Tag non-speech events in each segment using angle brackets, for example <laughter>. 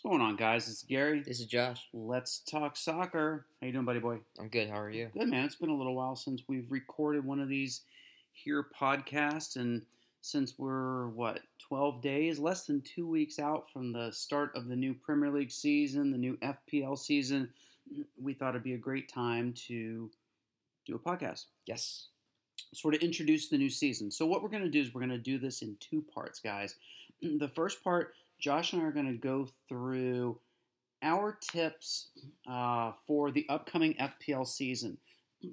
What's going on, guys? This is Gary. This is Josh. Let's talk soccer. How you doing, buddy boy? I'm good. How are you? Good, man. It's been a little while since we've recorded one of these here podcasts, and since we're what 12 days, less than two weeks out from the start of the new Premier League season, the new FPL season, <clears throat> we thought it'd be a great time to do a podcast. Yes. Sort of introduce the new season. So what we're going to do is we're going to do this in two parts, guys. <clears throat> The first part Josh and I are going to go through our tips uh, for the upcoming FPL season.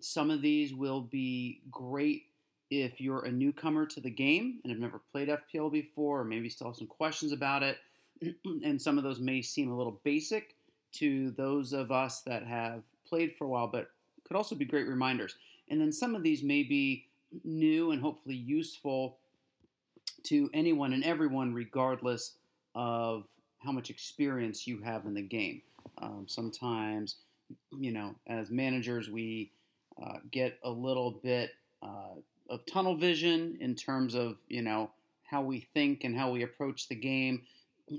Some of these will be great if you're a newcomer to the game and have never played FPL before, or maybe still have some questions about it. <clears throat> and some of those may seem a little basic to those of us that have played for a while, but could also be great reminders. And then some of these may be new and hopefully useful to anyone and everyone, regardless of how much experience you have in the game. Um, sometimes, you know, as managers, we uh, get a little bit uh, of tunnel vision in terms of, you know, how we think and how we approach the game.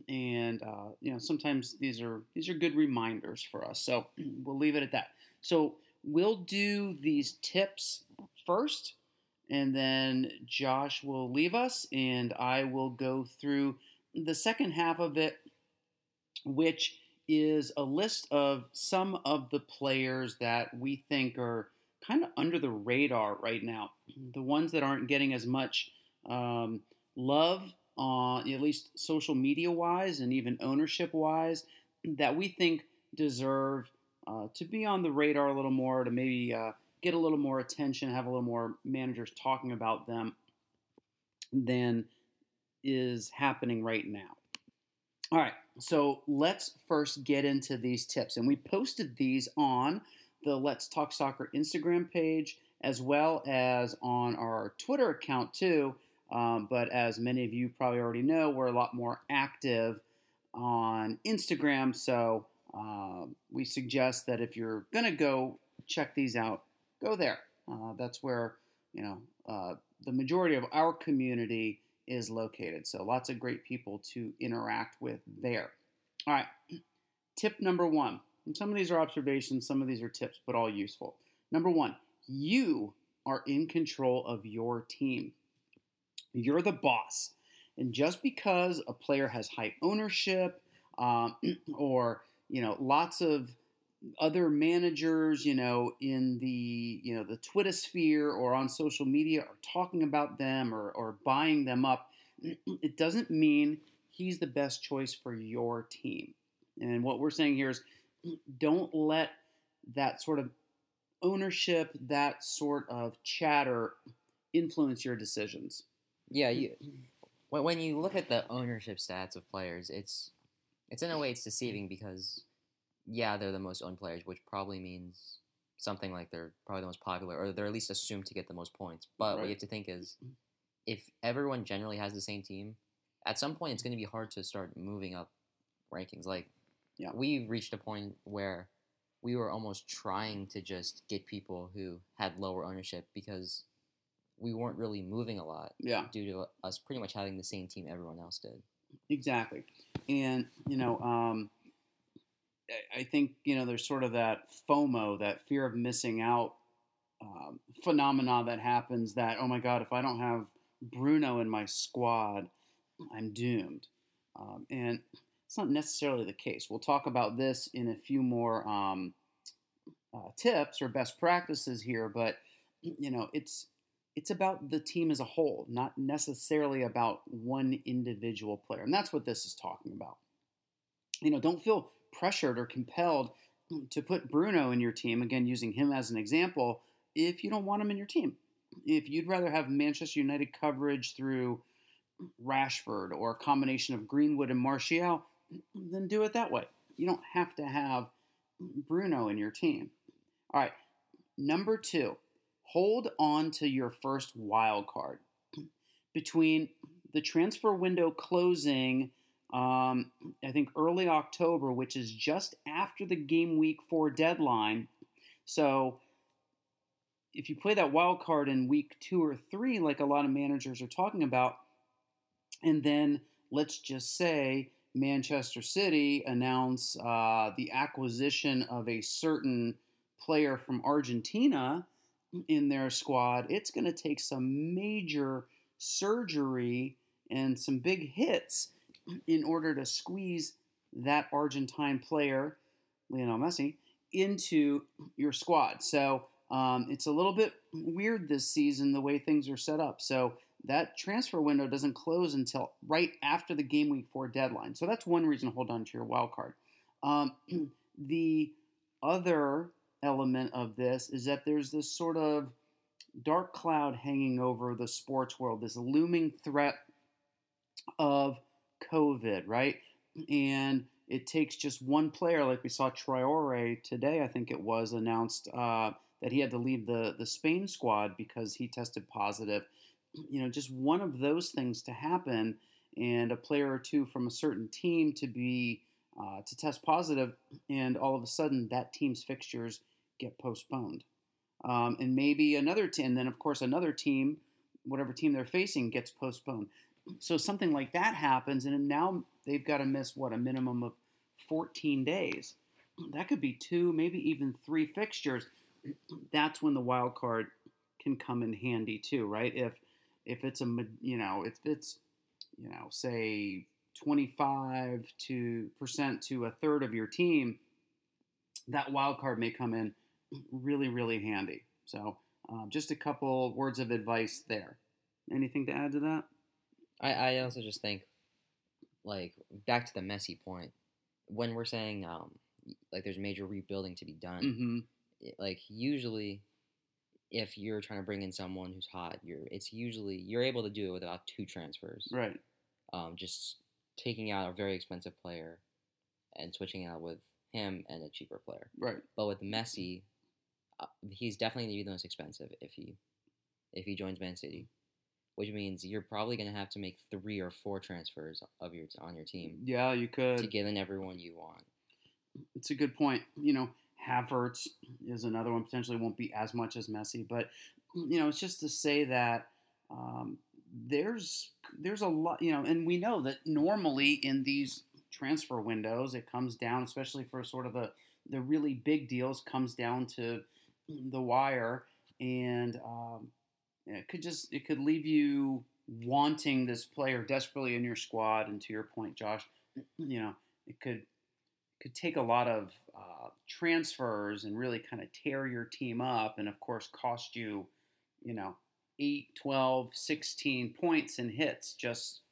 And uh, you know, sometimes these are these are good reminders for us. So <clears throat> we'll leave it at that. So we'll do these tips first, and then Josh will leave us, and I will go through the second half of it, which is a list of some of the players that we think are kind of under the radar right now. The ones that aren't getting as much um, love, at least social media wise and even ownership wise, that we think deserve uh, to be on the radar a little more, to maybe uh, get a little more attention, have a little more managers talking about them than is happening right now. All right, so let's first get into these tips. And we posted these on the Let's Talk Soccer Instagram page as well as on our Twitter account too. Um, but as many of you probably already know, we're a lot more active on Instagram. So uh, we suggest that if you're going to go check these out, go there. Uh, that's where, you know, uh, the majority of our community is located. So lots of great people to interact with there. All right, <clears throat> tip number one. And some of these are observations, some of these are tips, but all useful. Number one, you are in control of your team. You're the boss. And just because a player has high ownership um, <clears throat> or, you know, lots of other managers, you know, in the you know the Twitter sphere or on social media are talking about them or, or buying them up, <clears throat> it doesn't mean he's the best choice for your team. And what we're saying here is <clears throat> don't let that sort of ownership, that sort of chatter influence your decisions. Yeah, you when you look at the ownership stats of players, it's it's in a way it's deceiving because yeah, they're the most owned players, which probably means something like they're probably the most popular, or they're at least assumed to get the most points. But right. what you have to think is, if everyone generally has the same team, at some point it's going to be hard to start moving up rankings. Like, yeah. we reached a point where we were almost trying to just get people who had lower ownership because we weren't really moving a lot. Yeah. Due to us pretty much having the same team everyone else did. Exactly, and you know. Um, I think you know there's sort of that FOMO, that fear of missing out um, phenomena that happens. That oh my God, if I don't have Bruno in my squad, I'm doomed. Um, and it's not necessarily the case. We'll talk about this in a few more um, uh, tips or best practices here, but you know it's it's about the team as a whole, not necessarily about one individual player, and that's what this is talking about. You know, don't feel pressured or compelled mm, to put Bruno in your team, again, using him as an example, if you don't want him in your team. If you'd rather have Manchester United coverage through Rashford or a combination of Greenwood and Martial, mm, then do it that way. You don't have to have Bruno in your team. All right, number two, hold on to your first wild card. <clears throat> Between the transfer window closing um, I think early October, which is just after the game week four deadline. So if you play that wild card in week two or three, like a lot of managers are talking about, and then let's just say Manchester City announce uh, the acquisition of a certain player from Argentina in their squad, it's going to take some major surgery and some big hits in order to squeeze that Argentine player, Lionel Messi, into your squad. So um, it's a little bit weird this season the way things are set up. So that transfer window doesn't close until right after the game week four deadline. So that's one reason to hold on to your wild card. Um, <clears throat> the other element of this is that there's this sort of dark cloud hanging over the sports world, this looming threat of COVID, right? And it takes just one player, like we saw Traore today, I think it was announced uh, that he had to leave the the Spain squad because he tested positive. You know, just one of those things to happen, and a player or two from a certain team to be uh, to test positive, and all of a sudden that team's fixtures get postponed, um, and maybe another team, and then of course another team, whatever team they're facing, gets postponed. So something like that happens, and now they've got to miss what a minimum of 14 days. That could be two, maybe even three fixtures. That's when the wild card can come in handy too, right? If if it's a you know if it's you know say 25 to percent to a third of your team, that wild card may come in really really handy. So um, just a couple words of advice there. Anything to add to that? I, I also just think, like, back to the Messi point, when we're saying, um, like, there's major rebuilding to be done, Mm-hmm. it- like, usually, if you're trying to bring in someone who's hot, you're it's usually you're able to do it without two transfers. Right. Um, just taking out a very expensive player and switching out with him and a cheaper player. Right. But with Messi, uh, he's definitely going to be the most expensive if he if he joins Man City, which means you're probably going to have to make three or four transfers of your on your team Yeah, you could. to get in everyone you want. It's a good point. You know, Havertz is another one. Potentially won't be as much as Messi, but you know, it's just to say that um, there's there's a lot. You know, and we know that normally in these transfer windows, it comes down, especially for sort of the the really big deals, comes down to the wire, and um, it could just it could leave you wanting this player desperately in your squad. And to your point, Josh, <clears throat> you know, it could could take a lot of uh, transfers and really kind of tear your team up and of course cost you you know 8 12 16 points and hits just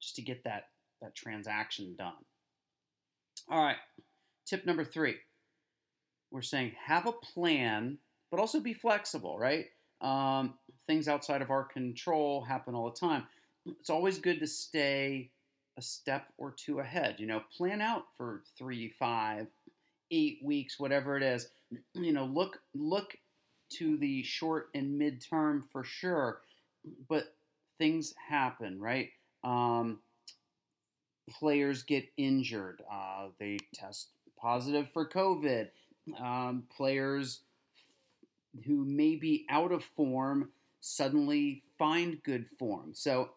just to get that that transaction done all right tip number three we're saying have a plan but also be flexible right um, things outside of our control happen all the time it's always good to stay a step or two ahead. You know, plan out for three, five, eight weeks, whatever it is. You know, look look to the short and midterm for sure, but things happen, right? Um, players get injured. Uh, they test positive for COVID. Um, players who may be out of form suddenly find good form. So,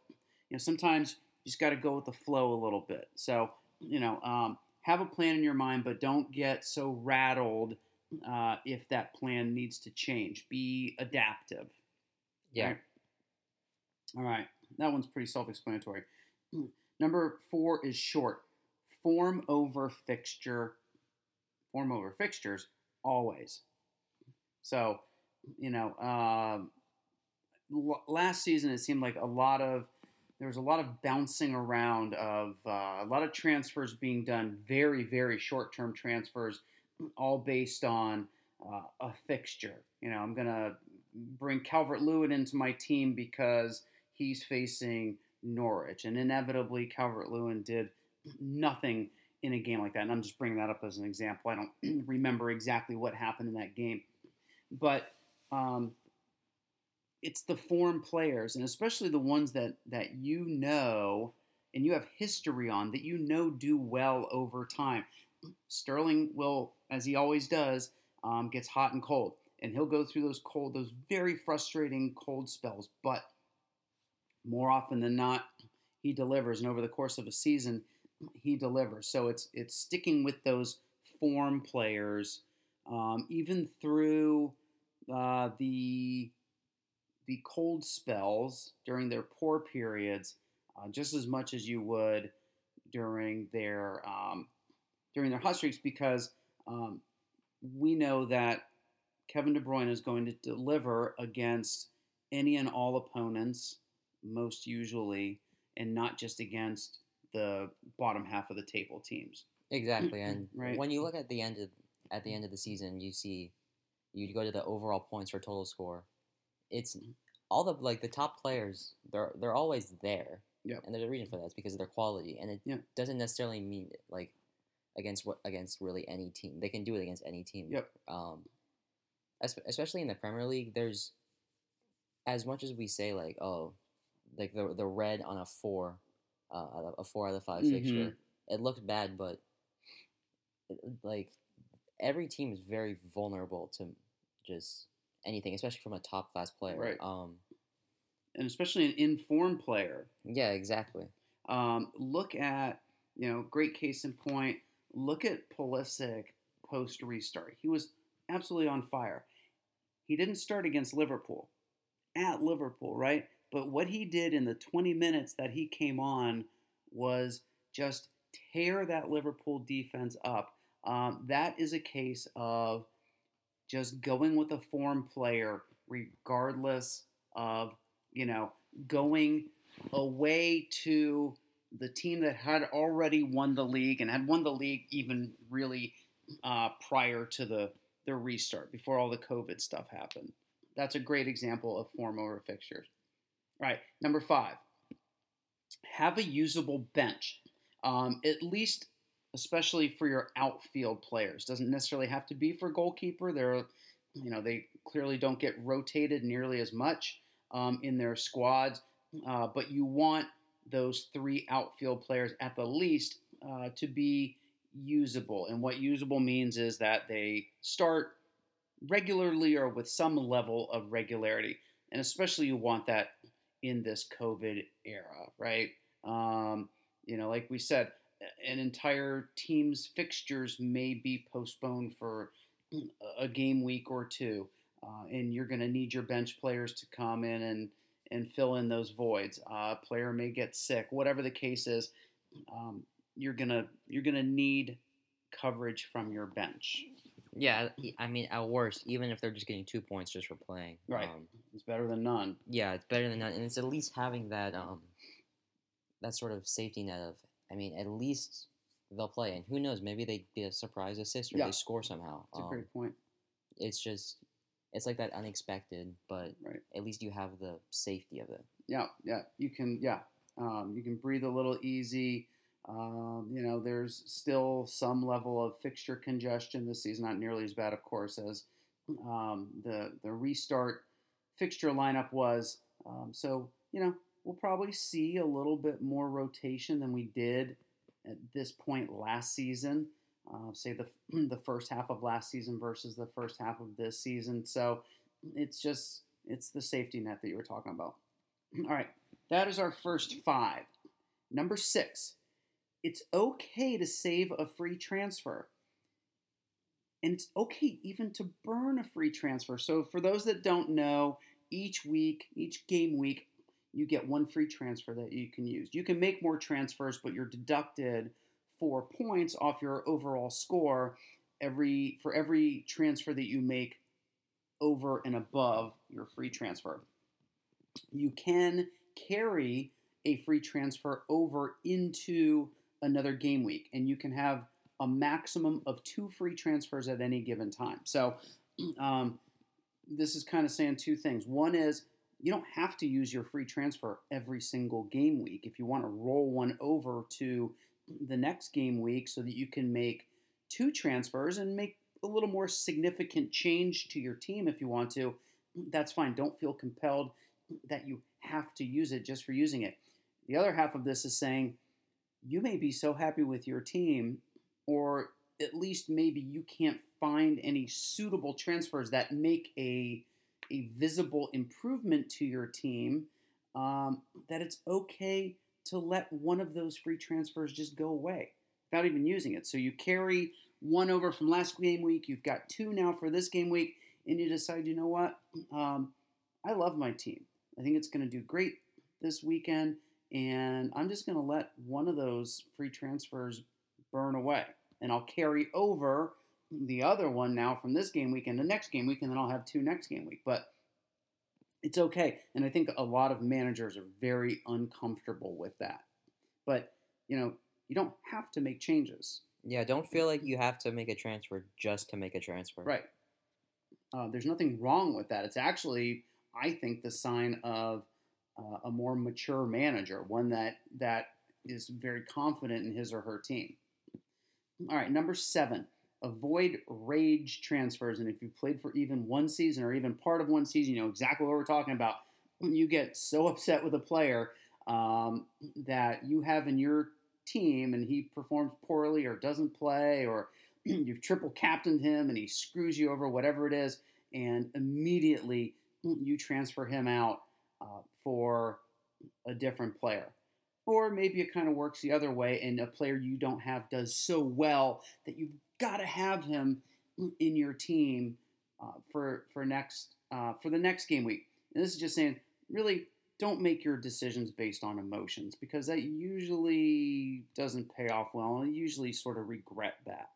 you know, sometimes you just got to go with the flow a little bit. So, you know, um, have a plan in your mind, but don't get so rattled uh, if that plan needs to change. Be adaptive. Yeah. Right? All right. That one's pretty self explanatory. <clears throat> Number four is short. Form over fixture. Form over fixtures always. So, you know, um, l- last season it seemed like a lot of there was a lot of bouncing around of uh, a lot of transfers being done, very very short term transfers, all based on uh, a fixture. You know, I'm gonna bring Calvert Lewin into my team because he's facing Norwich, and inevitably Calvert Lewin did nothing in a game like that. And I'm just bringing that up as an example. I don't <clears throat> remember exactly what happened in that game, but um, it's the form players, and especially the ones that that you know and you have history on that you know do well over time. <clears throat> Sterling will, as he always does, um, gets hot and cold, and he'll go through those cold, those very frustrating cold spells. But more often than not, he delivers, and over the course of a season, <clears throat> he delivers. So it's it's sticking with those form players, um, even through uh, the the cold spells during their poor periods, uh, just as much as you would during their um, during their hot streaks, because um, we know that Kevin De Bruyne is going to deliver against any and all opponents, most usually, and not just against the bottom half of the table teams. Exactly, <clears throat> and Right. when you look at the end of at the end of the season, you see you go to the overall points for total score. It's Mm-hmm. all the like the top players. They're they're always there. And there's a reason for that. It's because of their quality, and it Yeah. doesn't necessarily mean like against what against really any team. They can do it against any team. Yep. Um, especially in the Premier League, there's as much as we say like oh, like the the red on a four, uh, a four out of 5 Mhm. fixture. It looked bad, but it- like every team is very vulnerable to just anything, especially from a top class player. Right. Um. And especially an informed player. Yeah. Exactly. Um, look at, you know, great case in point. Look at Pulisic post restart. He was absolutely on fire. He didn't start against Liverpool, at Liverpool, right? But what he did in the 20 minutes that he came on was just tear that Liverpool defense up. Um, that is a case of just going with a form player, regardless of, you know, going away to the team that had already won the league and had won the league even really uh, prior to the, the restart, before all the COVID stuff happened. That's a great example of form over fixtures. All right, number five, have a usable bench. Um, at least, especially for your outfield players. Doesn't necessarily have to be for goalkeeper. They're, you know, they clearly don't get rotated nearly as much um, in their squads, uh, but you want those three outfield players at the least uh, to be usable. And what usable means is that they start regularly or with some level of regularity. And especially you want that in this COVID era, right? Um, you know, like we said, an entire team's fixtures may be postponed for a game week or two, uh, and you're going to need your bench players to come in and and fill in those voids. Uh, a player may get sick, whatever the case is. Um, you're gonna you're gonna need coverage from your bench. Yeah. I mean, at worst, even if they're just getting two points just for playing. Right. Um, It's better than none. yeah, it's better than none, and it's at least having that um, that sort of safety net of. I mean, at least they'll play, and who knows? Maybe they get a surprise assist or Yeah. they score somehow. That's a Um, great point. it's just, it's like that unexpected, but Right. at least you have the safety of it. Yeah, yeah. You can, yeah. Um, you can breathe a little easy. Um, you know, there's still some level of fixture congestion this season, not nearly as bad, of course, as um, the the restart fixture lineup was. Um, so, you know, we'll probably see a little bit more rotation than we did at this point last season. Uh, say the <clears throat> the first half of last season versus the first half of this season. So, it's just it's the safety net that you were talking about. <clears throat> All right, that is our first five. Number six, it's okay to save a free transfer. And it's okay even to burn a free transfer. So, for those that don't know, each week, each game week, you get one free transfer that you can use. You can make more transfers, but you're deducted four points off your overall score every for every transfer that you make over and above your free transfer. You can carry a free transfer over into another game week, and you can have a maximum of two free transfers at any given time. So, <clears throat> um, this is kind of saying two things. One is you don't have to use your free transfer every single game week. If you want to roll one over to the next game week so that you can make two transfers and make a little more significant change to your team if you want to, that's fine. Don't feel compelled that you have to use it just for using it. The other half of this is saying you may be so happy with your team, or at least maybe you can't find any suitable transfers that make a, a visible improvement to your team, um, that it's okay to let one of those free transfers just go away without even using it. So you carry one over from last game week, you've got two now for this game week, and you decide, you know what? Um, I love my team. I think it's going to do great this weekend, and I'm just going to let one of those free transfers burn away. And I'll carry over the other one now from this game week and the next game week, and then I'll have two next game week. But it's okay. And I think a lot of managers are very uncomfortable with that. But, you know, you don't have to make changes. Yeah, don't feel like you have to make a transfer just to make a transfer. Right. Uh, there's nothing wrong with that. It's actually, I think, the sign of uh, a more mature manager, one that that is very confident in his or her team. All right, number seven, avoid rage transfers. And if you've played for even one season or even part of one season, you know exactly what we're talking about. You get so upset with a player um, that you have in your team and he performs poorly or doesn't play or <clears throat> you've triple captained him and he screws you over, whatever it is, and immediately <clears throat> you transfer him out uh, for a different player. Or maybe it kind of works the other way, and a player you don't have does so well that you've got to have him in your team uh, for for next uh, for the next game week. And this is just saying, really, don't make your decisions based on emotions because that usually doesn't pay off well, and usually sort of regret that.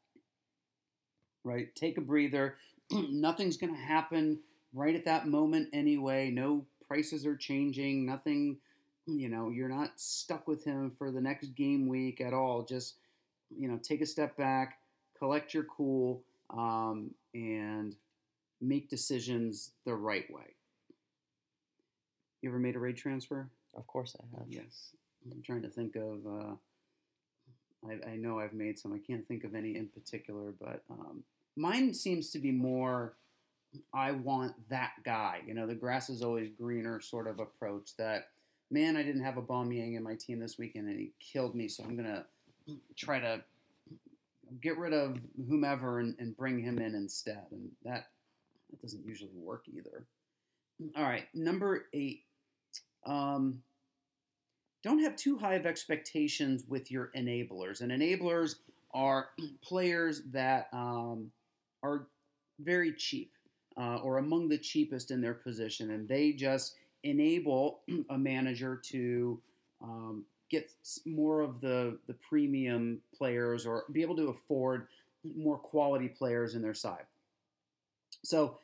Right? Take a breather. <clears throat> Nothing's going to happen right at that moment anyway. No prices are changing. Nothing you know, you're not stuck with him for the next game week at all. Just, you know, take a step back, collect your cool, um, and make decisions the right way. You ever made a raid transfer? Of course I have. Yes. I'm trying to think of. Uh, I, I, know I've made some. I can't think of any in particular, but um, mine seems to be more. I want that guy. You know, the grass is always greener sort of approach that man, I didn't have Aubameyang in my team this weekend, and he killed me. So I'm gonna try to get rid of whomever and, and bring him in instead. And that that doesn't usually work either. All right, number eight. Um, don't have too high of expectations with your enablers. And enablers are <clears throat> players that um, are very cheap uh, or among the cheapest in their position, and they just enable <clears throat> a manager to um, get more of the, the premium players or be able to afford more quality players in their side. So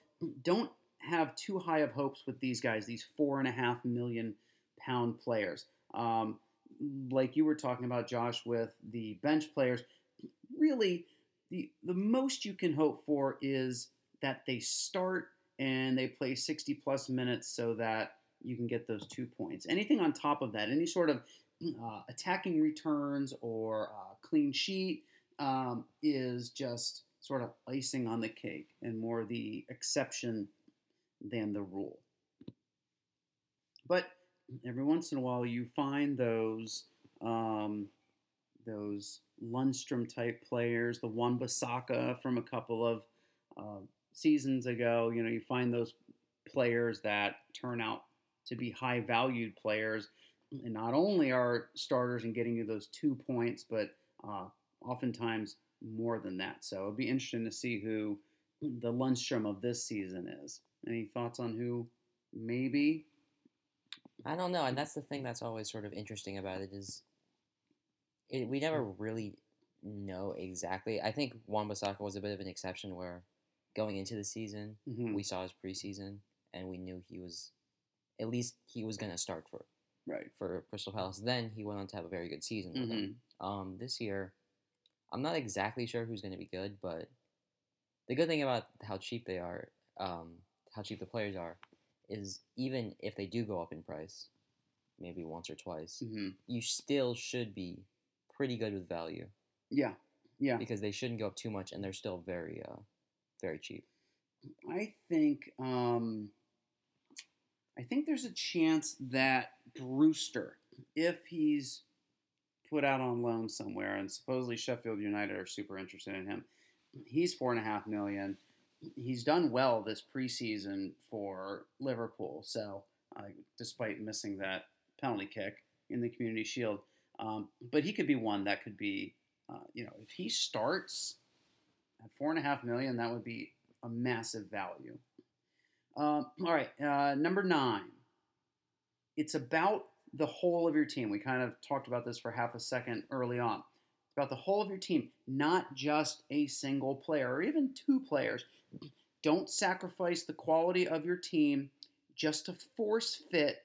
don't have too high of hopes with these guys, these four and a half million pound players. Um, like you were talking about, Josh, with the bench players, really the the most you can hope for is that they start and they play 60 plus minutes so that you can get those two points. Anything on top of that, any sort of uh, attacking returns or uh, clean sheet, um, is just sort of icing on the cake and more the exception than the rule. But every once in a while, you find those um, those Lundstram type players, the Wan-Bissaka from a couple of uh, seasons ago. You know, you find those players that turn out to be high valued players. And not only are starters and getting you those two points, but uh, oftentimes more than that. So it'll be interesting to see who the Lundstram of this season is. Any thoughts on who maybe? I don't know, and that's the thing that's always sort of interesting about it is it, we never really know exactly. I think Wan-Bissaka was a bit of an exception where going into the season, mm-hmm. we saw his preseason and we knew he was at least he was going to start for right for Crystal Palace. Then he went on to have a very good season with mm-hmm. them. Um, this year, I'm not exactly sure who's going to be good, but the good thing about how cheap they are, um, how cheap the players are, is even if they do go up in price, maybe once or twice, mm-hmm. you still should be pretty good with value. Yeah, yeah. Because they shouldn't go up too much, and they're still very, uh, very cheap. I think um, I think there's a chance that Brewster, if he's put out on loan somewhere, and supposedly Sheffield United are super interested in him, he's four and a half million. He's done well this preseason for Liverpool, so uh, despite missing that penalty kick, in the Community Shield. Um, but he could be one that could be, uh, you know, if he starts at four and a half million, that would be a massive value. Um, all right, uh, number nine. It's about the whole of your team. We kind of talked about this for half a second early on. It's about the whole of your team, not just a single player or even two players. Don't sacrifice the quality of your team just to force fit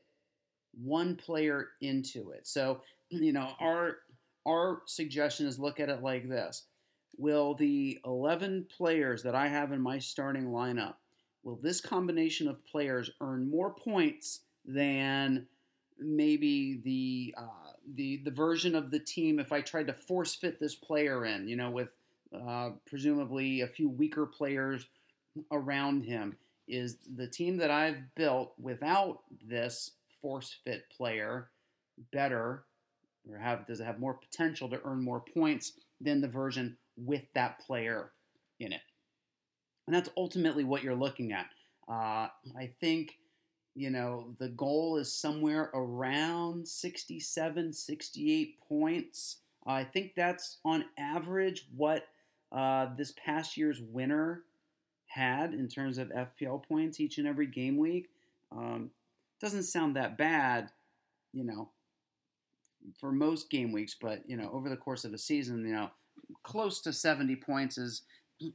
one player into it. So, you know, our our suggestion is look at it like this. Will the 11 players that I have in my starting lineup, will this combination of players earn more points than maybe the uh, the the version of the team if I tried to force fit this player in, you know, with uh, presumably a few weaker players around him. Is the team that I've built without this force fit player better, or have does it have more potential to earn more points than the version with that player in it? And that's ultimately what you're looking at. Uh, I think you know, the goal is somewhere around 67, 68 points. I think that's on average what uh, this past year's winner had in terms of FPL points each and every game week. Um, doesn't sound that bad, you know, for most game weeks, but you know, over the course of a season, you know, close to 70 points is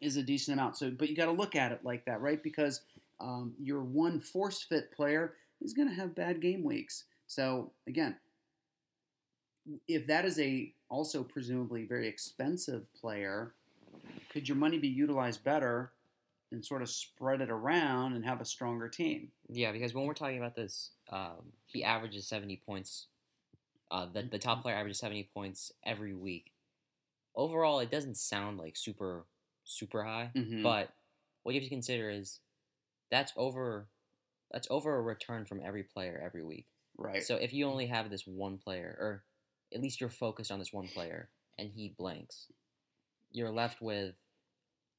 is a decent amount. So, but you got to look at it like that, right? Because um, your one force fit player is going to have bad game weeks. So again, if that is a also presumably very expensive player, could your money be utilized better and sort of spread it around and have a stronger team? Yeah, because when we're talking about this, um, he averages seventy points. Uh, the the top player averages seventy points every week. Overall, it doesn't sound like super super high, Mhm. but what you have to consider is that's over that's over a return from every player every week. Right. So if you only have this one player, or at least you're focused on this one player, and he blanks, you're left with,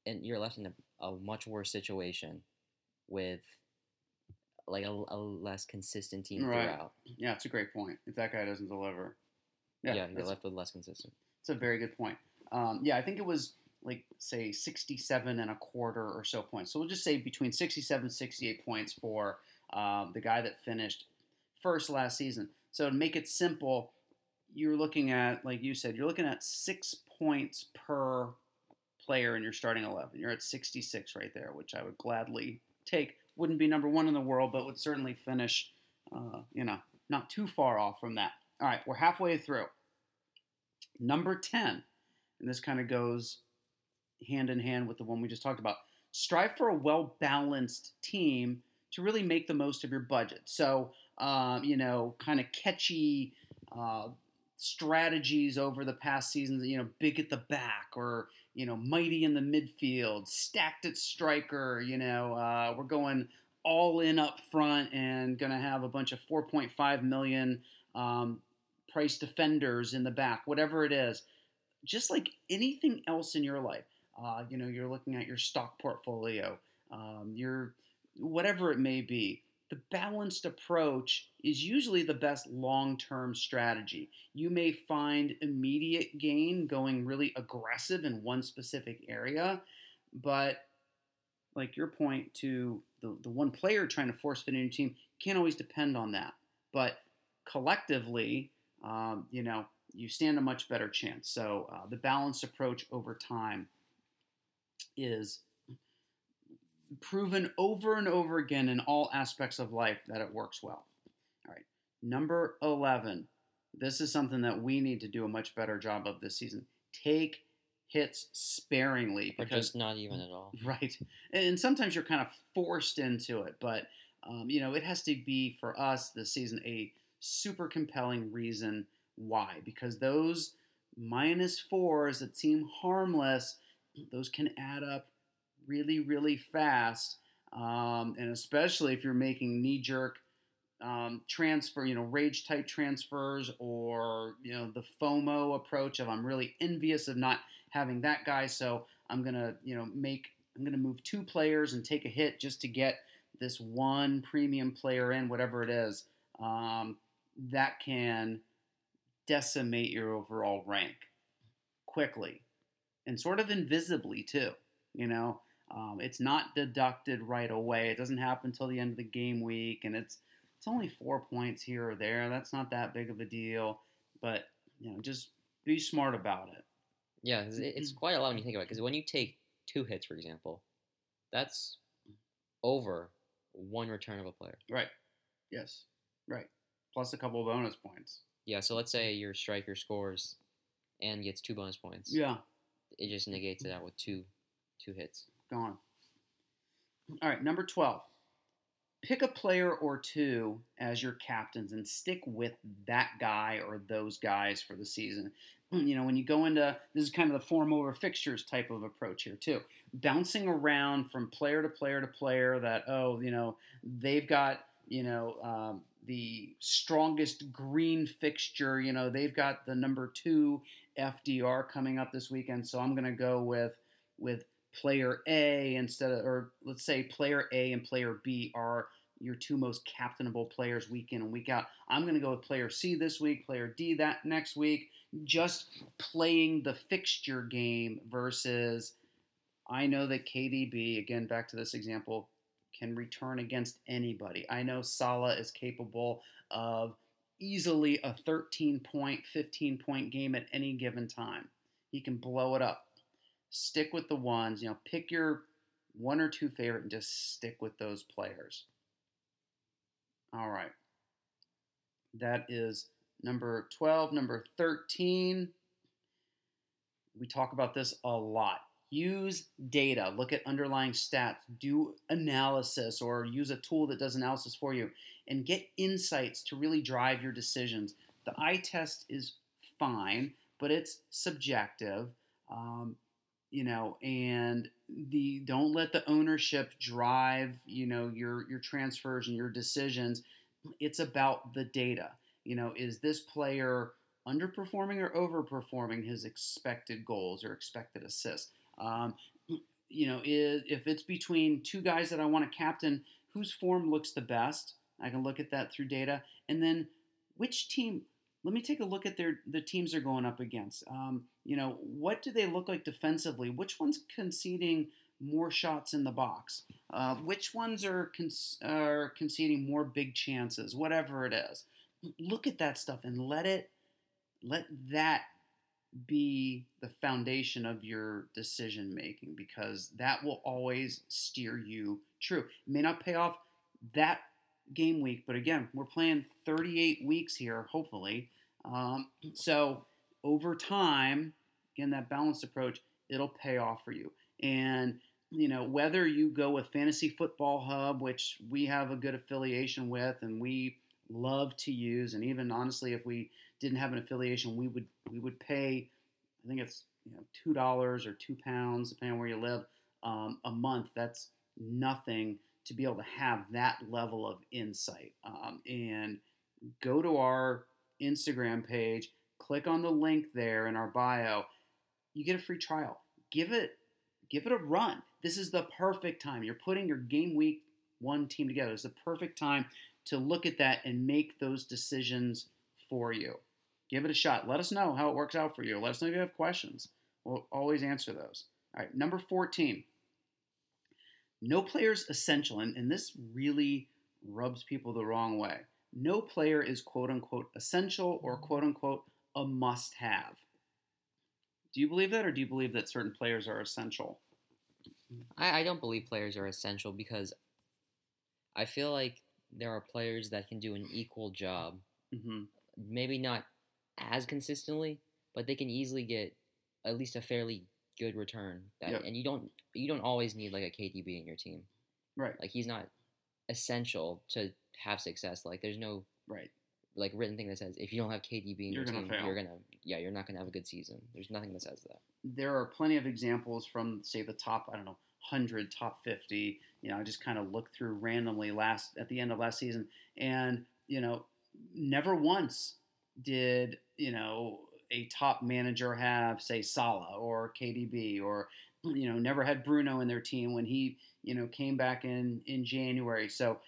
and you're left in a, a much worse situation, with like a, a less consistent team Right. throughout. yeah, it's a great point. If that guy doesn't deliver, Yeah, yeah, you're left with less consistent. It's a very good point. Um, yeah, I think it was like say 67 and a quarter or so points. So we'll just say between 67 and 68 points for um, the guy that finished first last season. So to make it simple, you're looking at, like you said, you're looking at six points per player in your starting 11. You're at 66 right there, which I would gladly take. Wouldn't be number one in the world, but would certainly finish, uh, you know, not too far off from that. All right, we're halfway through. Number 10, and this kind of goes hand in hand with the one we just talked about. Strive for a well balanced team to really make the most of your budget. So, um, you know, kind of catchy uh, strategies over the past seasons, you know, big at the back or, you know, mighty in the midfield, stacked at striker, you know, uh, we're going all in up front and going to have a bunch of 4.5 million um, price defenders in the back, whatever it is. Just like anything else in your life, uh, you know, you're looking at your stock portfolio, um, your whatever it may be. The balanced approach is usually the best long term strategy. You may find immediate gain going really aggressive in one specific area, but like your point to the, the one player trying to force fit in your team can't always depend on that. But collectively, um, you know, you stand a much better chance. So uh, the balanced approach over time is proven over and over again in all aspects of life that it works well. All right. Number 11. This is something that we need to do a much better job of this season. Take hits sparingly Or because just not even at all. Right. And sometimes you're kind of forced into it, but um, you know, it has to be for us this season a super compelling reason why. Because those minus fours that seem harmless, those can add up really, really fast. Um, and especially if you're making knee jerk um, transfer, you know, rage type transfers or, you know, the FOMO approach of I'm really envious of not having that guy. So I'm going to, you know, make, I'm going to move two players and take a hit just to get this one premium player in, whatever it is. Um, that can decimate your overall rank quickly and sort of invisibly too. You know, um, it's not deducted right away. It doesn't happen until the end of the game week, and it's it's only four points here or there. That's not that big of a deal, but you know, just be smart about it. Yeah, it's, it's quite a lot when you think about it. Because when you take two hits, for example, that's over one return of a player. Right. Yes. Right. Plus a couple of bonus points. Yeah. So let's say your striker scores and gets two bonus points. Yeah. It just negates it out with two two hits. Gone. All right. Number twelve. Pick a player or two as your captains and stick with that guy or those guys for the season. <clears throat> You know, when you go into this is kind of the form over fixtures type of approach here too. Bouncing around from player to player to player that oh, you know, they've got you know um, the strongest green fixture. You know, they've got the number two FDR coming up this weekend, so I'm going to go with with player A instead of, or let's say player A and player B are your two most captainable players week in and week out. I'm going to go with player C this week, player D that next week, just playing the fixture game versus I know that KDB, again, back to this example, can return against anybody. I know Salah is capable of easily a 13 point, 15 point game at any given time. He can blow it up. Stick with the ones, you know, pick your one or two favorite and just stick with those players. All right. That is number 12. Number 13. We talk about this a lot. Use data, look at underlying stats, do analysis, or use a tool that does analysis for you, and get insights to really drive your decisions. The eye test is fine, but it's subjective. Um, you know, and the don't let the ownership drive, you know, your your transfers and your decisions. It's about the data. You know, is this player underperforming or overperforming his expected goals or expected assists? Um, you know, is, if it's between two guys that I want to captain, whose form looks the best? I can look at that through data, and then which team let me take a look at their the teams they're going up against. Um, you know, what do they look like defensively? Which one's conceding more shots in the box? Uh, which ones are con- are conceding more big chances? Whatever it is, look at that stuff and let it let that be the foundation of your decision making because that will always steer you true. It may not pay off that game week. But again, we're playing 38 weeks here, hopefully. Um, <clears throat> so over time, again, that balanced approach, it'll pay off for you. And you know whether you go with Fantasy Football Hub, which we have a good affiliation with, and we love to use, and even honestly, if we didn't have an affiliation, we would we would pay. I think it's you know two dollars or two pounds, depending on where you live, um, a month. That's nothing to be able to have that level of insight. Um, and go to our Instagram page, click on the link there in our bio. You get a free trial. Give it, give it a run. This is the perfect time. You're putting your game week one team together. It's the perfect time to look at that and make those decisions for you. Give it a shot. Let us know how it works out for you. Let us know if you have questions. We'll always answer those. All right, number 14 no player is essential, and, and this really rubs people the wrong way. No player is quote unquote essential or quote unquote a must have. Do you believe that, or do you believe that certain players are essential? I, I don't believe players are essential because I feel like there are players that can do an equal job. Mm-hmm. Maybe not as consistently, but they can easily get at least a fairly good return. That, yep. And you don't you don't always need like a KDB in your team. Right. Like he's not essential to have success. Like there's no right like written thing that says if you don't have KDB in you're your team, fail. you're gonna yeah, you're not gonna have a good season. There's nothing that says that. There are plenty of examples from say the top I don't know hundred, top fifty. You know, I just kind of looked through randomly last at the end of last season, and you know, never once did you know a top manager have say Salah or KDB or you know never had Bruno in their team when he you know came back in in January. So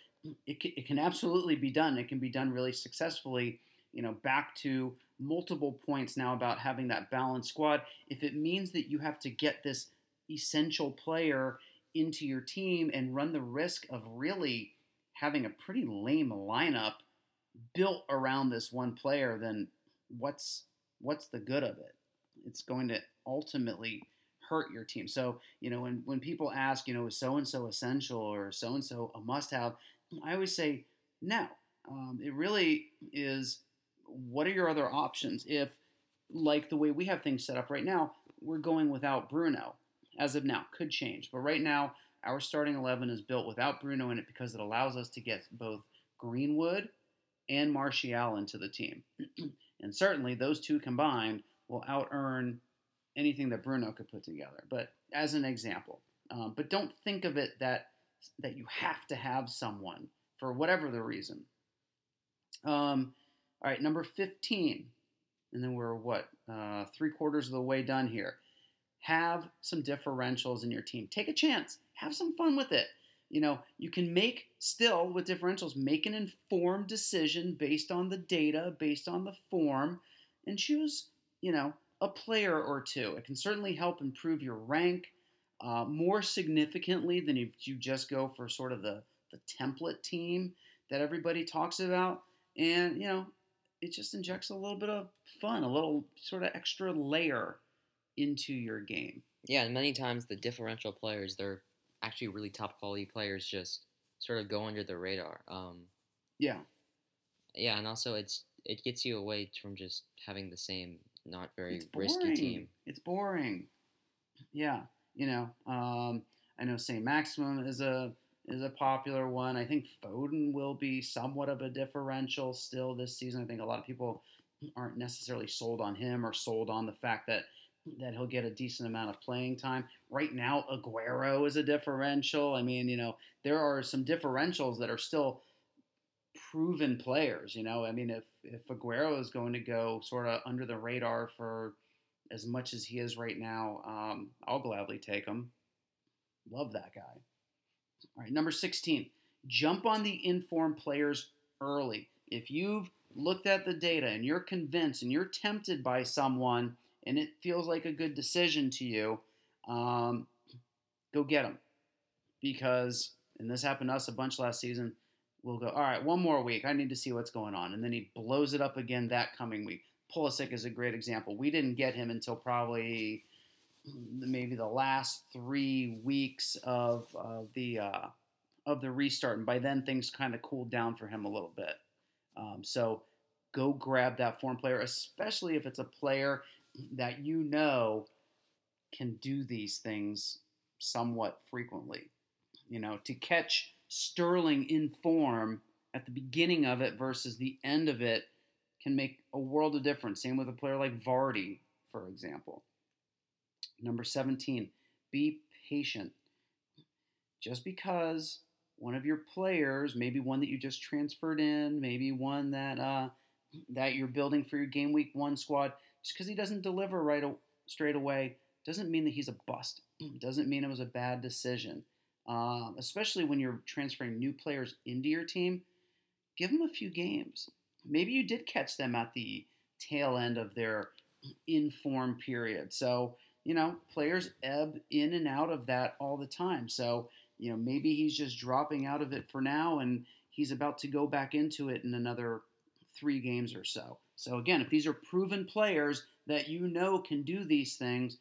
it, it can absolutely be done. It can be done really successfully. You know, back to multiple points now about having that balanced squad. If it means that you have to get this essential player into your team and run the risk of really having a pretty lame lineup built around this one player, then what's what's the good of it? It's going to ultimately hurt your team. So, you know, when, when people ask, you know, is so and so essential or so and so a must have, I always say no. Um, it really is what are your other options if, like the way we have things set up right now, we're going without Bruno as of now. Could change. But right now, our starting 11 is built without Bruno in it because it allows us to get both Greenwood and Martial into the team. <clears throat> and certainly those two combined will out earn anything that Bruno could put together. But as an example, um, but don't think of it that that you have to have someone for whatever the reason. Um, all right, number 15. And then we're what? Uh, three quarters of the way done here. Have some differentials in your team. Take a chance. Have some fun with it. You know, you can make still with differentials, make an informed decision based on the data, based on the form, and choose, you know, a player or two. It can certainly help improve your rank uh, more significantly than if you just go for sort of the, the template team that everybody talks about. And, you know, it just injects a little bit of fun, a little sort of extra layer into your game. Yeah, and many times the differential players, they're actually really top quality players, just sort of go under the radar. Um, yeah. Yeah, and also it's it gets you away from just having the same not very risky team. It's boring. Yeah, you know, um, I know Saint-Maximin is a is a popular one. I think Foden will be somewhat of a differential still this season. I think a lot of people aren't necessarily sold on him or sold on the fact that that he'll get a decent amount of playing time. Right now, Aguero is a differential. I mean, you know, there are some differentials that are still proven players. You know, I mean, if if Aguero is going to go sort of under the radar for as much as he is right now, um, I'll gladly take him. Love that guy. All right, number 16, jump on the informed players early. If you've looked at the data and you're convinced and you're tempted by someone and it feels like a good decision to you, um, go get them. Because, and this happened to us a bunch last season, we'll go, all right, one more week. I need to see what's going on. And then he blows it up again that coming week. Pulisic is a great example. We didn't get him until probably maybe the last three weeks of, of the uh, of the restart, and by then things kind of cooled down for him a little bit. Um, so go grab that form player, especially if it's a player that you know can do these things somewhat frequently. You know, to catch Sterling in form at the beginning of it versus the end of it can make a world of difference. Same with a player like Vardy, for example. Number 17, be patient. Just because one of your players, maybe one that you just transferred in, maybe one that uh, that you're building for your game week one squad, just because he doesn't deliver right straight away, doesn't mean that he's a bust. <clears throat> doesn't mean it was a bad decision um, especially when you're transferring new players into your team, give them a few games. Maybe you did catch them at the tail end of their <clears throat> inform period. So, you know, players ebb in and out of that all the time. So, you know, maybe he's just dropping out of it for now and he's about to go back into it in another three games or so. So, again, if these are proven players that you know can do these things,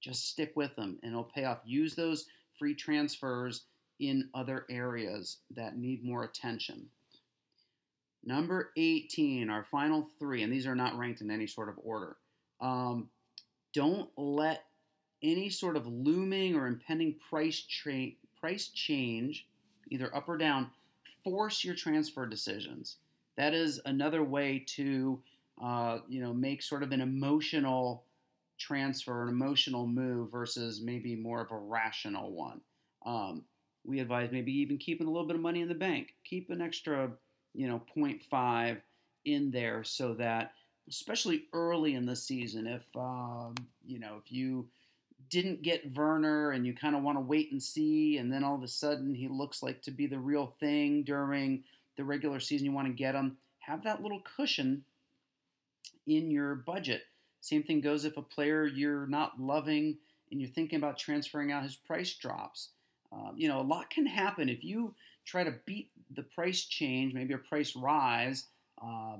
just stick with them and it'll pay off. Use those free transfers in other areas that need more attention. Number 18, our final three, and these are not ranked in any sort of order. Um, don't let any sort of looming or impending price, tra- price change, either up or down, force your transfer decisions. That is another way to, uh, you know, make sort of an emotional transfer, an emotional move versus maybe more of a rational one. Um, we advise maybe even keeping a little bit of money in the bank. Keep an extra, you know, 0.5 in there so that, especially early in the season, if um, you know if you didn't get Werner and you kind of want to wait and see, and then all of a sudden he looks like to be the real thing during the regular season, you want to get them. Have that little cushion in your budget. Same thing goes if a player you're not loving and you're thinking about transferring out, his price drops. Um, you know, a lot can happen if you try to beat the price change, maybe a price rise, uh,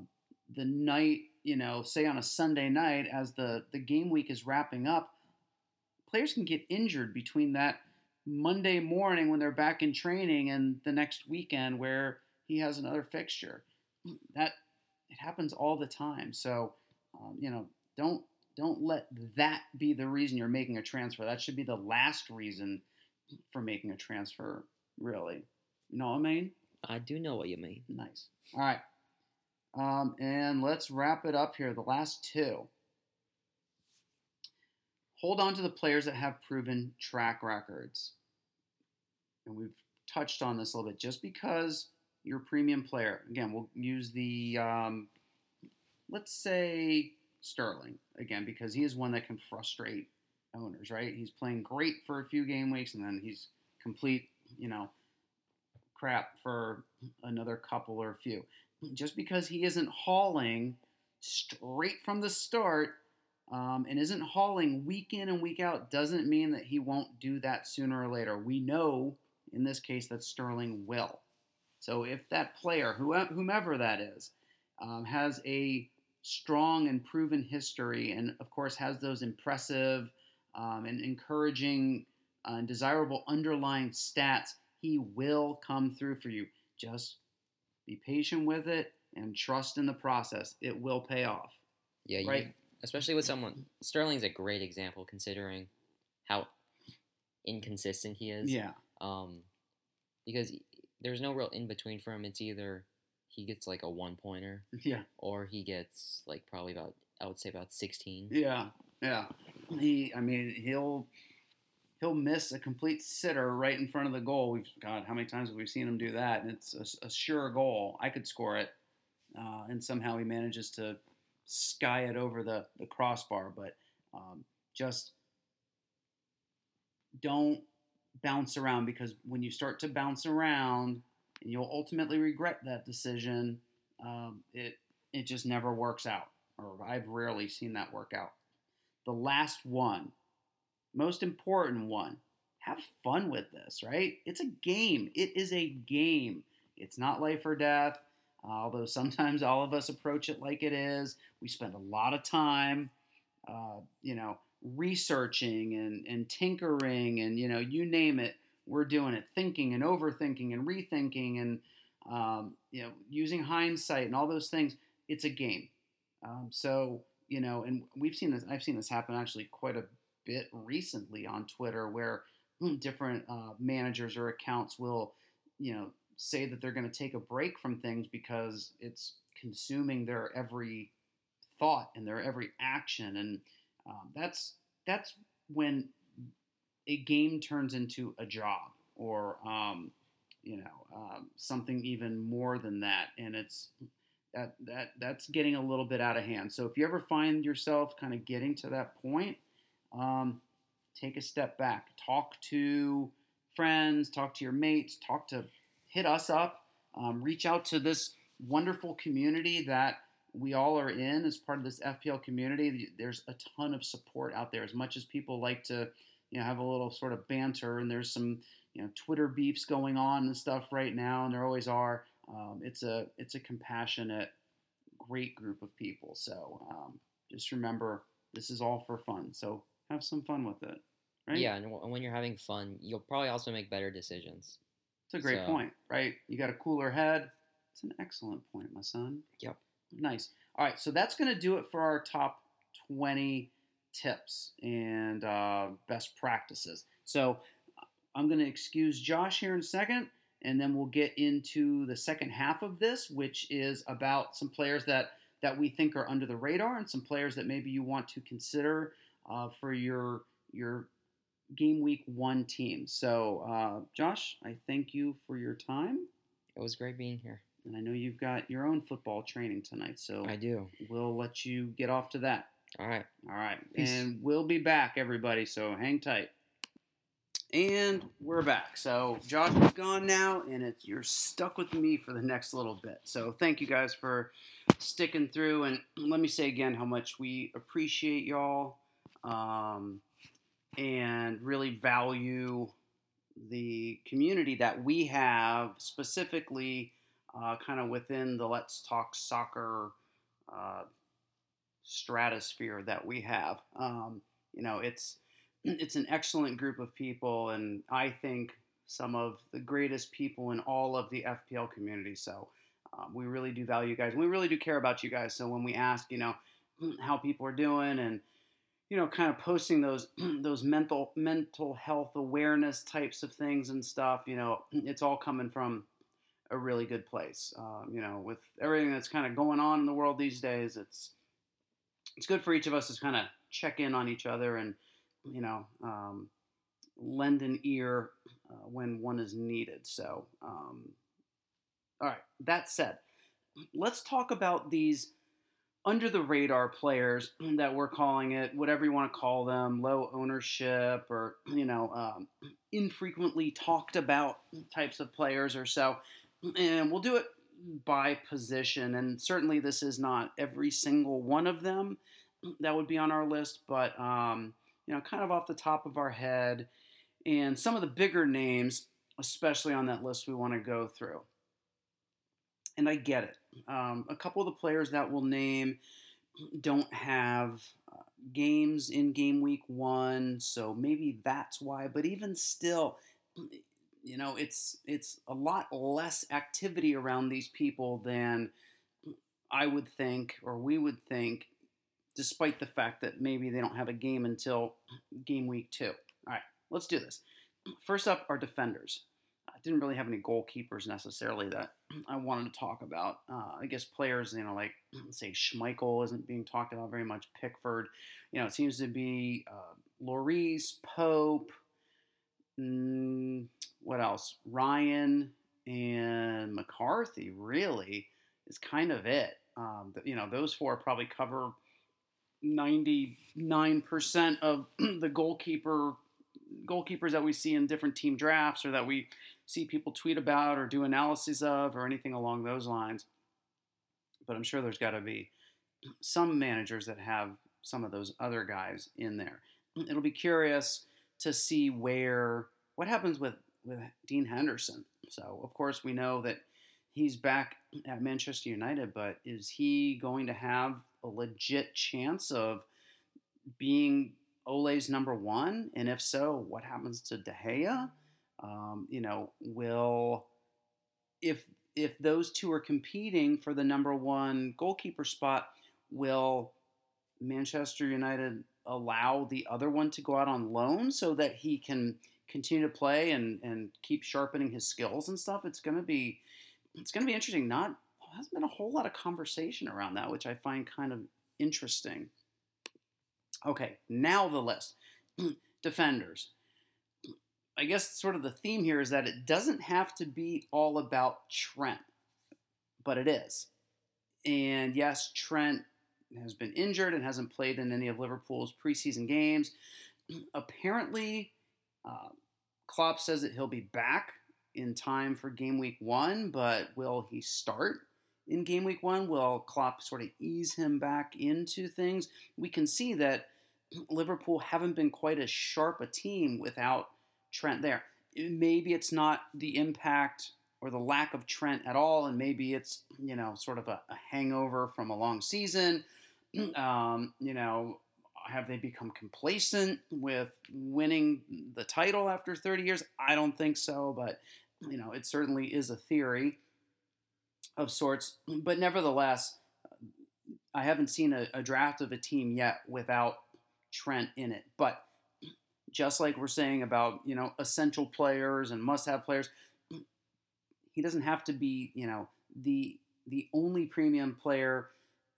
the night, you know, say on a Sunday night as the, the game week is wrapping up. Players can get injured between that Monday morning when they're back in training and the next weekend where he has another fixture. That it happens all the time. So, um, you know, don't don't let that be the reason you're making a transfer. That should be the last reason for making a transfer, really. You know what I mean? I do know what you mean. Nice. All right. Um, and let's wrap it up here. The last two. Hold on to the players that have proven track records. And we've touched on this a little bit. Just because you're premium player, again, we'll use the, um, let's say, Sterling, again, because he is one that can frustrate owners, right? He's playing great for a few game weeks and then he's complete, you know, crap for another couple or a few. Just because he isn't hauling straight from the start um, and isn't hauling week in and week out doesn't mean that he won't do that sooner or later. We know in this case that Sterling will. So if that player, whomever that is, um, has a strong and proven history and, of course, has those impressive um, and encouraging uh, and desirable underlying stats, he will come through for you. Just be patient with it and trust in the process. It will pay off. Yeah, right. You, especially with someone. Sterling's a great example considering how inconsistent he is. Yeah. Um, because there's no real in between for him. It's either he gets like a one pointer, yeah, or he gets like probably about I would say about sixteen. Yeah, yeah. He, I mean, he'll he'll miss a complete sitter right in front of the goal. We've God, how many times have we seen him do that? And it's a, a sure goal. I could score it, uh, and somehow he manages to sky it over the the crossbar. But um, just don't bounce around because when you start to bounce around, and you'll ultimately regret that decision. Um, it it just never works out, or I've rarely seen that work out. The last one, most important one, have fun with this, right? It's a game. It is a game. It's not life or death. Uh, although <laughs> sometimes all of us approach it like it is. We spend a lot of time, uh, you know, researching and, and tinkering and, you know, you name it, we're doing it, thinking and overthinking and rethinking and, um, you know, using hindsight and all those things. It's a game. Um, so, you know, and we've seen this, I've seen this happen actually quite a bit recently on Twitter where hmm, different uh, managers or accounts will, you know, say that they're going to take a break from things because it's consuming their every thought and their every action. And um, that's, that's when a game turns into a job or, um, you know, um, something even more than that. And it's, that that that's getting a little bit out of hand. So if you ever find yourself kind of getting to that point, um, take a step back, talk to friends, talk to your mates, talk to hit us up, um, reach out to this wonderful community that we all are in as part of this FPL community. There's a ton of support out there. As much as people like to, you know, have a little sort of banter, and there's some, you know, Twitter beefs going on and stuff right now, and there always are. Um, it's a it's a compassionate, great group of people. So um, just remember, this is all for fun. So have some fun with it. Right? Yeah, and when you're having fun, you'll probably also make better decisions. It's a great so. point, right? You got a cooler head. It's an excellent point, my son. Yep. Nice. All right, so that's going to do it for our top 20 tips and uh, best practices. So I'm going to excuse Josh here in a second and then we'll get into the second half of this, which is about some players that that we think are under the radar and some players that maybe you want to consider uh, for your your game week one team. So, uh, Josh, I thank you for your time. It was great being here. And I know you've got your own football training tonight, so I do. We'll let you get off to that. All right. All right. Peace. And we'll be back, everybody. So hang tight. And we're back. So Josh is gone now, and it's you're stuck with me for the next little bit. So thank you guys for sticking through. And <clears throat> let me say again how much we appreciate y'all um, and really value the community that we have, specifically uh, kind of within the Let's Talk Soccer uh, stratosphere that we have. Um, you know, it's <clears throat> it's an excellent group of people, and I think some of the greatest people in all of the FPL community. So um, we really do value you guys. We really do care about you guys. So when we ask, you know, <clears throat> how people are doing and you know, kind of posting those <clears throat> those mental mental health awareness types of things and stuff. You know, it's all coming from a really good place. Um, you know, with everything that's kind of going on in the world these days, it's it's good for each of us to kind of check in on each other and you know um, lend an ear uh, when one is needed. So, um, all right. That said, let's talk about these under the radar players <clears throat> that we're calling it, whatever you want to call them, low ownership or you know um, infrequently talked about types of players or so, and we'll do it by position. And certainly, this is not every single one of them that would be on our list, but um, you know, kind of off the top of our head, and some of the bigger names, especially on that list, we want to go through and I get it. Um, a couple of the players that we'll name don't have uh, games in game week one, so maybe that's why. But even still, you know, it's it's a lot less activity around these people than I would think or we would think, despite the fact that maybe they don't have a game until game week two. All right, let's do this. First up are defenders I didn't really have any goalkeepers necessarily that I wanted to talk about. Uh, I guess players, you know, like say Schmeichel isn't being talked about very much. Pickford, you know, it seems to be uh, Pope. Mm, what else? Ryan and McCarthy really is kind of it. Um, you know, those four probably cover 99% of <clears throat> the goalkeeper goalkeepers that we see in different team drafts or that we see people tweet about or do analyses of or anything along those lines. But I'm sure there's got to be <clears throat> some managers that have some of those other guys in there. <clears throat> It'll be curious to see where what happens with with Dean Henderson. So of course we know that he's back at Manchester United, but is he going to have a legit chance of being Ole's number one? And if so, what happens to De Gea? Um, you know, will if if those two are competing for the number one goalkeeper spot, will Manchester United allow the other one to go out on loan so that he can continue to play and, and keep sharpening his skills and stuff? It's gonna be it's gonna be interesting. Not hasn't been a whole lot of conversation around that, which I find kind of interesting. Okay, now the list. <clears throat> Defenders. I guess sort of the theme here is that it doesn't have to be all about Trent, but it is. And yes, Trent has been injured and hasn't played in any of Liverpool's preseason games. <clears throat> Apparently, uh, Klopp says that he'll be back in time for game week one, but will he start in game week one? Will Klopp sort of ease him back into things? We can see that <clears throat> Liverpool haven't been quite as sharp a team without Trent there. Maybe it's not the impact or the lack of Trent at all, and maybe it's you know sort of a, a hangover from a long season. <clears throat> Um, you know, have they become complacent with winning the title after 30 years? I don't think so, but you know, it certainly is a theory of sorts. But nevertheless, I haven't seen a, a draft of a team yet without Trent in it. But just like we're saying about you know essential players and must-have players, he doesn't have to be you know the the only premium player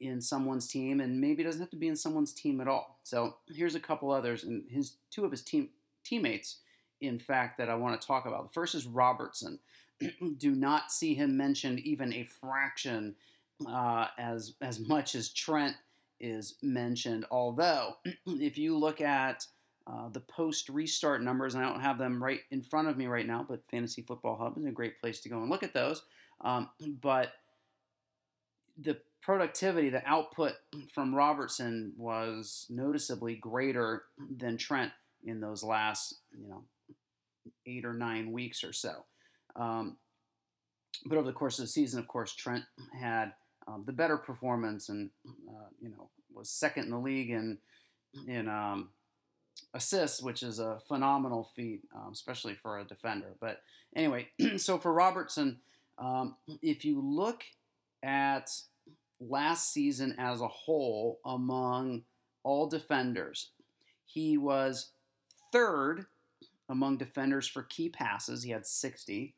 in someone's team, and maybe doesn't have to be in someone's team at all. So here's a couple others, and his two of his team teammates, in fact, that I want to talk about. The first is Robertson. <clears throat> Do not see him mentioned even a fraction uh, as as much as Trent is mentioned. Although, <clears throat> if you look at uh, the post restart numbers, and I don't have them right in front of me right now, but Fantasy Football Hub is a great place to go and look at those. Um, but the productivity, the output from Robertson was noticeably greater than Trent in those last, you know, eight or nine weeks or so. Um, but over the course of the season, of course, Trent had um, the better performance and uh, you know was second in the league in in um, assists, which is a phenomenal feat, um, especially for a defender. But anyway, <clears throat> so for Robertson, um, if you look at last season as a whole among all defenders, he was third among defenders for key passes. He had 60.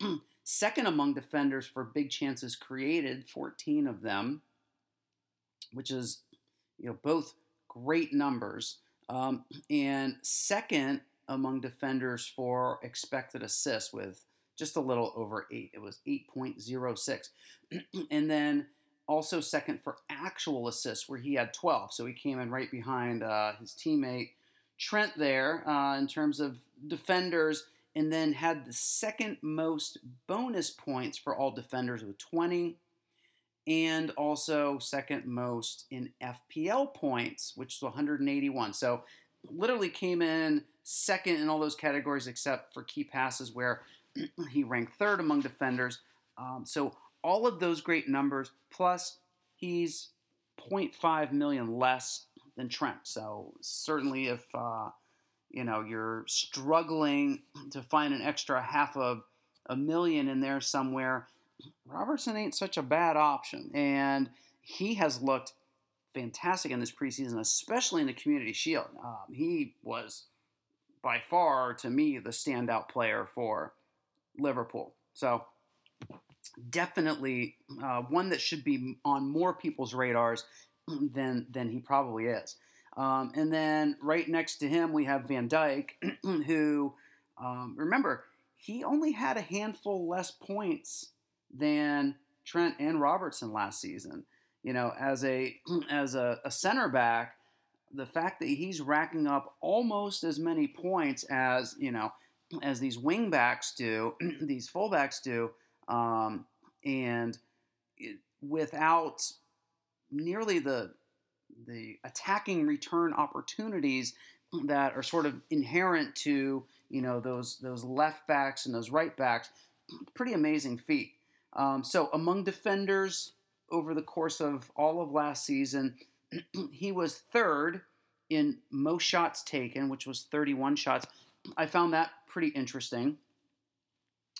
<clears throat> Second among defenders for big chances created, 14 of them, which is you know both great numbers. Um, and second among defenders for expected assists with just a little over eight. It was 8.06. <clears throat> and then also second for actual assists, where he had 12. So he came in right behind uh, his teammate Trent there uh, in terms of defenders, and then had the second most bonus points for all defenders with 20, and also second most in FPL points, which was 181. So literally came in second in all those categories except for key passes, where <clears throat> he ranked third among defenders. Um, so all of those great numbers, plus he's 0.5 million less than Trent. So certainly, if uh, you know you're struggling to find an extra half of a million in there somewhere, Robertson ain't such a bad option, and he has looked fantastic in this preseason, especially in the Community Shield. Um, he was by far, to me, the standout player for Liverpool. So definitely uh, one that should be on more people's radars than than he probably is. Um, and then right next to him we have Van Dijk, <clears throat> who um, remember he only had a handful less points than Trent and Robertson last season. You know, as a <clears throat> as a, a center back, the fact that he's racking up almost as many points as you know as these wingbacks do, <clears throat> these fullbacks do, um, and it, without nearly the the attacking return opportunities that are sort of inherent to you know those those left backs and those right backs. Pretty amazing feat. Um, so among defenders over the course of all of last season, <clears throat> he was third in most shots taken, which was 31 shots. I found that pretty interesting.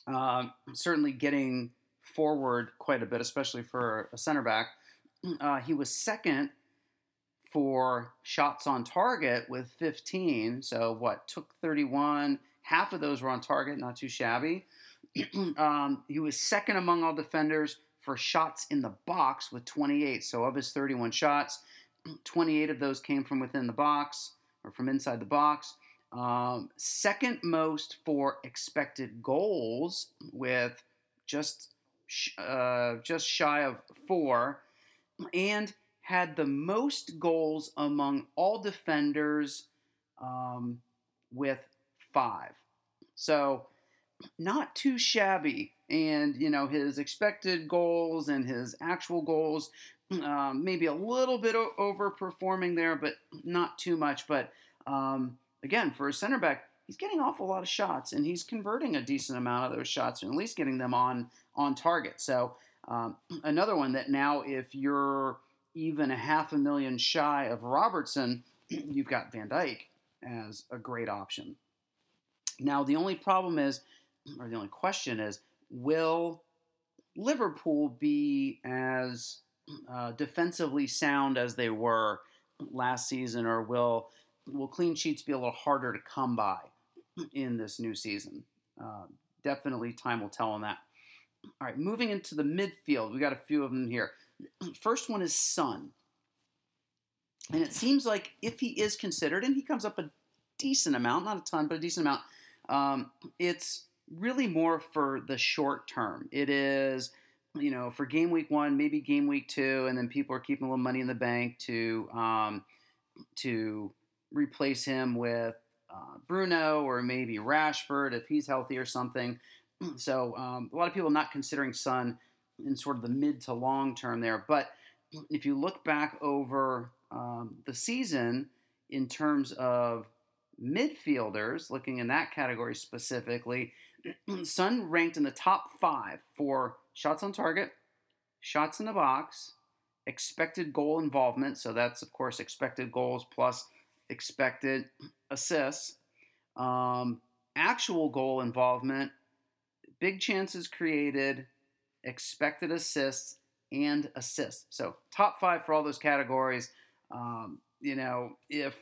Uh, certainly getting forward quite a bit, especially for a center back. <clears throat> Uh, he was second for shots on target with 15. So, what, took 31. Half of those were on target, not too shabby. <clears throat> um, he was second among all defenders for shots in the box with 28. So, of his 31 shots, <clears throat> 28 of those came from within the box or from inside the box. Um, second most for expected goals with just uh, just shy of four, and had the most goals among all defenders um, with five. So not too shabby. And you know his expected goals and his actual goals, um, maybe a little bit o- overperforming there, but not too much. But um, again, for a center back, he's getting off a lot of shots, and he's converting a decent amount of those shots, and at least getting them on on target. So um, <clears throat> another one that now, if you're even a half a million shy of Robertson, <clears throat> you've got Van Dijk as a great option. Now the only problem is, <clears throat> or the only question is, will Liverpool be as uh, defensively sound as they were last season, or will will clean sheets be a little harder to come by in this new season? Uh, definitely, time will tell on that. All right, moving into the midfield, we got a few of them here. <clears throat> First one is Son. And it seems like if he is considered, and he comes up a decent amount, not a ton, but a decent amount, um, it's really more for the short term. It is, you know, for game week one, maybe game week two, and then people are keeping a little money in the bank to um, to replace him with uh, Bruno or maybe Rashford if he's healthy or something. <clears throat> So um, a lot of people not considering Son in sort of the mid to long term there. But <clears throat> if you look back over um, the season in terms of midfielders, looking in that category specifically, <clears throat> Son ranked in the top five for shots on target, shots in the box, expected goal involvement. So that's, of course, expected goals plus expected assists, um, actual goal involvement, big chances created, expected assists, and assists. So top five for all those categories. Um, you know, if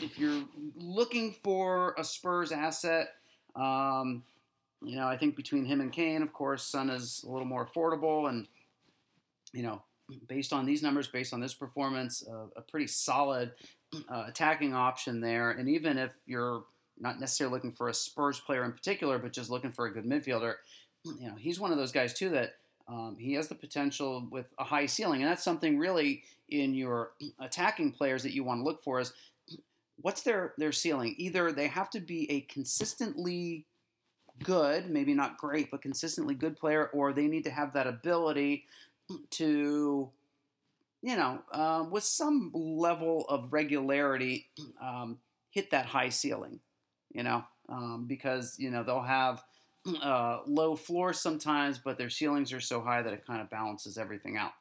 if you're looking for a Spurs asset, um, you know, I think between him and Kane, of course, Son is a little more affordable, and you know, based on these numbers, based on this performance, uh, a pretty solid uh, attacking option there. And even if you're not necessarily looking for a Spurs player in particular, but just looking for a good midfielder, you know, he's one of those guys too that um, he has the potential with a high ceiling, and that's something really in your attacking players that you want to look for is what's their their ceiling? Either they have to be a consistently good, maybe not great, but consistently good player, or they need to have that ability to, you know, um, with some level of regularity, <clears throat> um, hit that high ceiling. You know, um, because you know they'll have <clears throat> uh, low floors sometimes, but their ceilings are so high that it kind of balances everything out.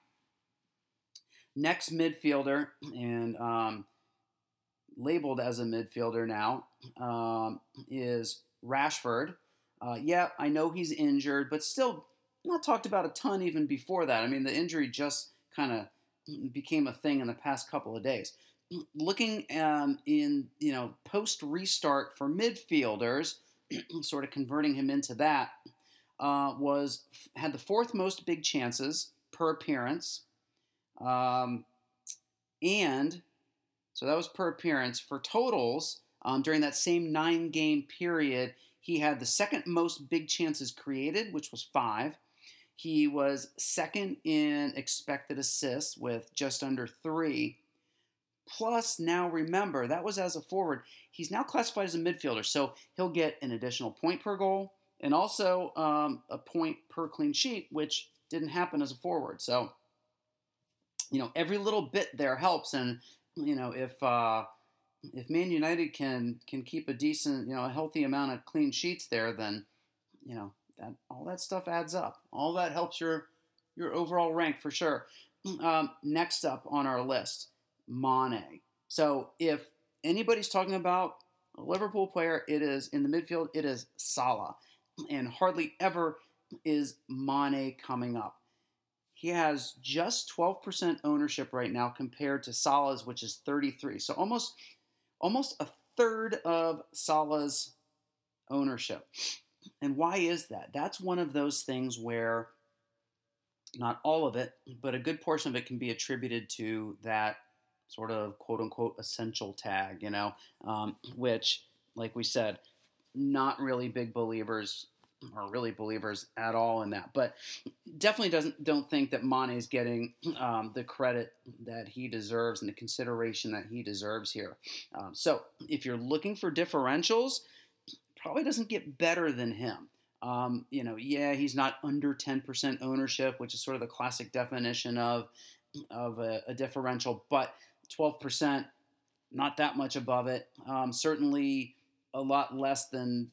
Next midfielder, <clears throat> and um, labeled as a midfielder now, um, is Rashford. Uh, yeah, I know he's injured, but still not talked about a ton even before that. I mean, the injury just kind of became a thing in the past couple of days. Looking um, in, you know, post restart for midfielders, <clears throat> sort of converting him into that, uh, was had the fourth most big chances per appearance, um, and so that was per appearance. For totals um, during that same nine game period, he had the second most big chances created, which was five. He was second in expected assists with just under three. Plus, now remember, that was as a forward. He's now classified as a midfielder, so he'll get an additional point per goal and also um, a point per clean sheet, which didn't happen as a forward. So, you know, every little bit there helps. And, you know, if. Uh, if Man United can can keep a decent, you know, a healthy amount of clean sheets there, then you know that all that stuff adds up. All that helps your your overall rank for sure. Um, next up on our list, Mane. So if anybody's talking about a Liverpool player, it is in the midfield, it is Salah. And hardly ever is Mane coming up. He has just 12% ownership right now compared to Salah's, which is 33. So almost almost a third of Salah's ownership. And why is that? That's one of those things where not all of it, but a good portion of it can be attributed to that sort of quote unquote essential tag, you know, um, which, like we said, not really big believers or really believers at all in that. But definitely doesn't don't think that Mane is getting um, the credit that he deserves and the consideration that he deserves here. Um, so if you're looking for differentials, probably doesn't get better than him. Um, you know, yeah, he's not under 10% ownership, which is sort of the classic definition of of a, a differential, but 12%, not that much above it. Um, certainly a lot less than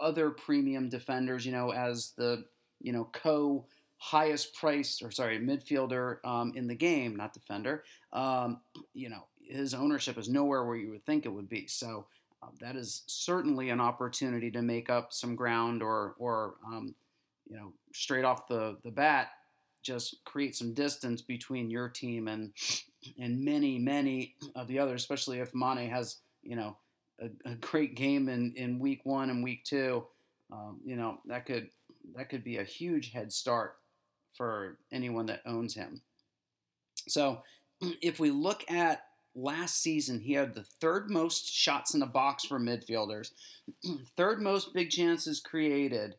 other premium defenders, you know, as the, you know, co highest priced, or sorry, midfielder um, in the game, not defender. Um, you know, his ownership is nowhere where you would think it would be. So uh, that is certainly an opportunity to make up some ground or, or um, you know, straight off the, the bat, just create some distance between your team and and many, many of the others, especially if Mane has, you know, a, a great game in, in week one and week two. Um, you know, that could that could be a huge head start for anyone that owns him. So <clears throat> if we look at last season, he had the third most shots in the box for midfielders, <clears throat> third most big chances created,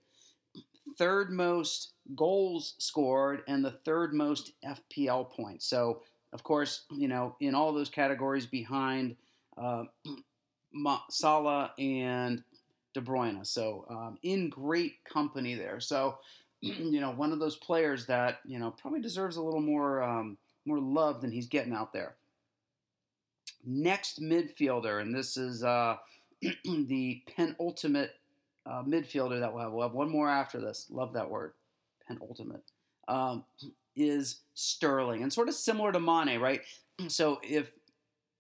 third most goals scored, and the third most FPL points. So of course, you know, in all those categories behind uh, <clears throat> Salah and De Bruyne. So um, in great company there. So <clears throat> you know, one of those players that you know probably deserves a little more um, more love than he's getting out there. Next midfielder, and this is uh, <clears throat> the penultimate uh, midfielder that we'll have. We'll have one more after this. Love that word, penultimate. Um, <clears throat> is Sterling, and sort of similar to Mane, right? <clears throat> So if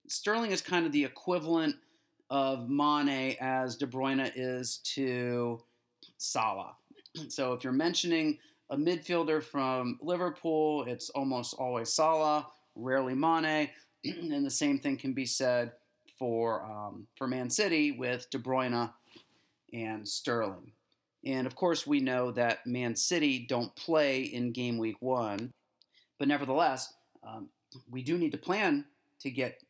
Sterling is kind of the equivalent of Mane as De Bruyne is to Salah. So if you're mentioning a midfielder from Liverpool, it's almost always Salah, rarely Mane, <clears throat> and the same thing can be said for um, for Man City with De Bruyne and Sterling. And of course, we know that Man City don't play in game week one, but nevertheless, um, we do need to plan to get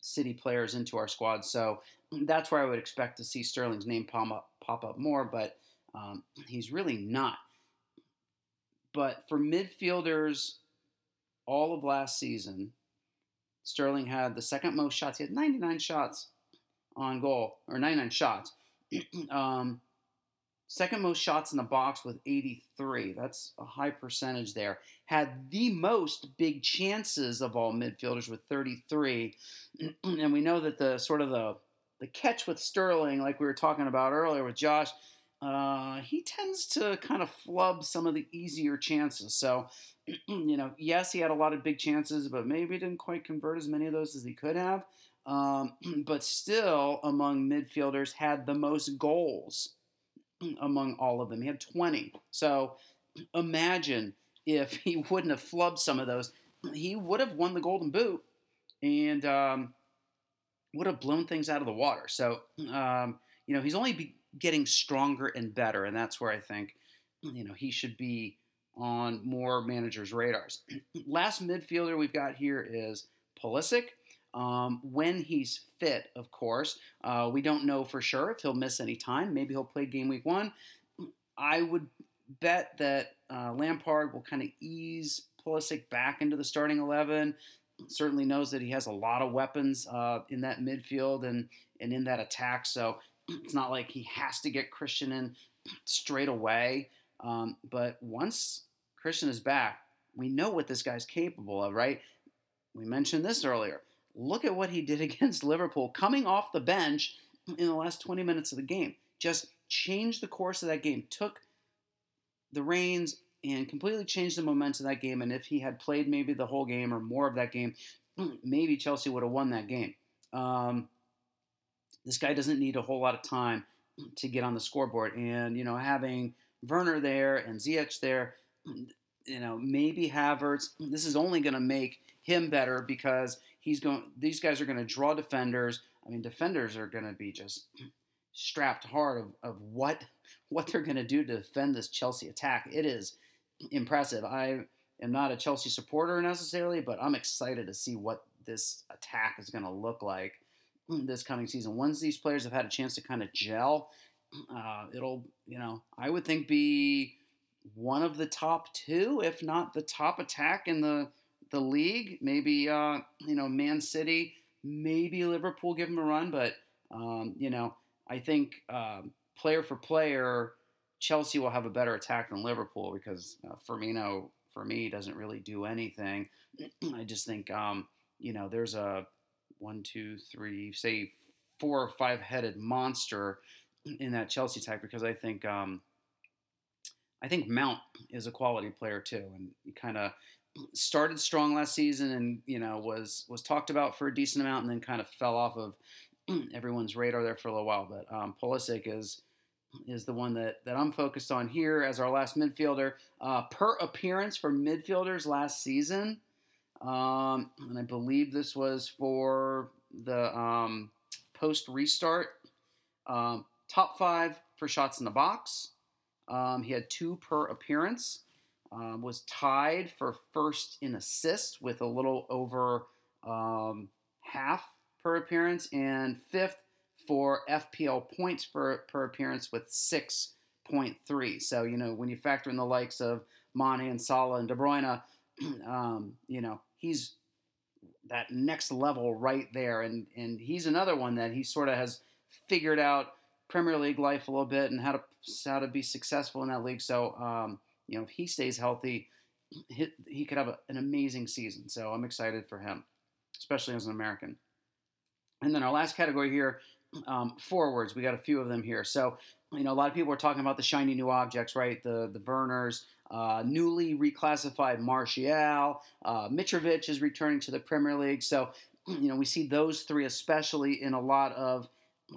City players into our squad. So that's where I would expect to see Sterling's name pop up, pop up more, but um, he's really not. But for midfielders, all of last season, Sterling had the second most shots. He had 99 shots on goal, or 99 shots. <clears throat> um, second most shots in the box with 83. That's a high percentage there. Had the most big chances of all midfielders with 33. <clears throat> and we know that the sort of the the catch with Sterling, like we were talking about earlier with Josh, uh, he tends to kind of flub some of the easier chances. So, <clears throat> you know, yes, he had a lot of big chances, but maybe didn't quite convert as many of those as he could have. Um, <clears throat> but still, among midfielders, had the most goals <clears throat> among all of them. He had 20. So imagine if he <laughs> wouldn't have flubbed some of those, he would have won the Golden Boot and um, would have blown things out of the water. So, um, you know, he's only getting stronger and better, and that's where I think, you know, he should be on more managers' radars. <clears throat> Last midfielder we've got here is Pulisic. Um, when he's fit, of course. Uh, we don't know for sure if he'll miss any time. Maybe he'll play game week one. <clears throat> I would bet that uh, Lampard will kind of ease Pulisic back into the starting 11. Certainly knows that he has a lot of weapons uh, in that midfield and, and in that attack. So <clears throat> it's not like he has to get Christian in straight away. Um, but once Christian is back, we know what this guy's capable of, right? We mentioned this earlier. Look at what he <laughs> did against Liverpool coming off the bench in the last 20 minutes of the game. Just changed the course of that game, took the reins and completely changed the momentum of that game. And if he had played maybe the whole game or more of that game, <clears throat> maybe Chelsea would have won that game. Um, this guy doesn't need a whole lot of time <clears throat> to get on the scoreboard. And, you know, having Werner there and Ziyech there, you know, maybe Havertz, this is only going to make him better because he's going. These guys are going to draw defenders. I mean, defenders are going to be just strapped hard of, of what what they're going to do to defend this Chelsea attack. It is impressive. I am not a Chelsea supporter necessarily, but I'm excited to see what this attack is going to look like this coming season. Once these players have had a chance to kind of gel, uh, it'll, you know, I would think be one of the top two, if not the top attack in the the league. Maybe uh, you know Man City, maybe Liverpool give them a run, but um, you know I think um, player for player, Chelsea will have a better attack than Liverpool because uh, Firmino for me doesn't really do anything. <clears throat> I just think um, you know there's a one, two, three, say four or five headed monster in that Chelsea attack because I think um, I think Mount is a quality player too, and he kind of started strong last season and you know was was talked about for a decent amount and then kind of fell off of <clears throat> everyone's radar there for a little while. But um, Pulisic is is the one that, that I'm focused on here as our last midfielder uh, per appearance for midfielders last season. Um, and I believe this was for the um, post restart. Um, top five for shots in the box. Um, he had two per appearance um, was tied for first in assists with a little over um, half per appearance, and fifth for FPL points per, per appearance with 6.3. So, you know, when you factor in the likes of Mane and Salah and De Bruyne, <clears throat> um, you know, he's that next level right there. And, and he's another one that he sort of has figured out Premier League life a little bit and how to, how to be successful in that league. So, um, you know, if he stays healthy, he, he could have a, an amazing season. So I'm excited for him, especially as an American. And then our last category here, um, forwards. We got a few of them here. So, you know, a lot of people are talking about the shiny new objects, right? The the Werners, uh, newly reclassified Martial, uh, Mitrovic is returning to the Premier League. So, you know, we see those three especially in a lot of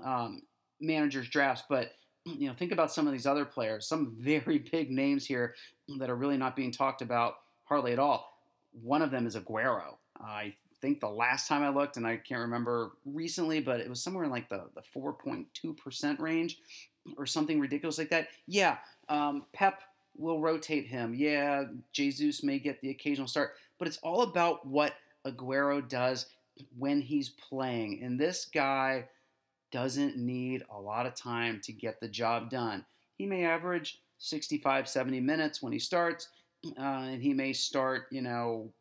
um, managers' drafts. But you know, think about some of these other players, some very <laughs> big names here that are really not being talked about hardly at all. One of them is Aguero. I think the last time I looked, and I can't remember recently, but it was somewhere in like the, the 4.2% range or something ridiculous like that. Yeah, um, Pep will rotate him. Yeah, Jesus may get the occasional start, but it's all about what Aguero does when he's playing. And this guy doesn't need a lot of time to get the job done. He may average 65, 70 minutes when he starts, <clears throat> uh, and he may start, you know,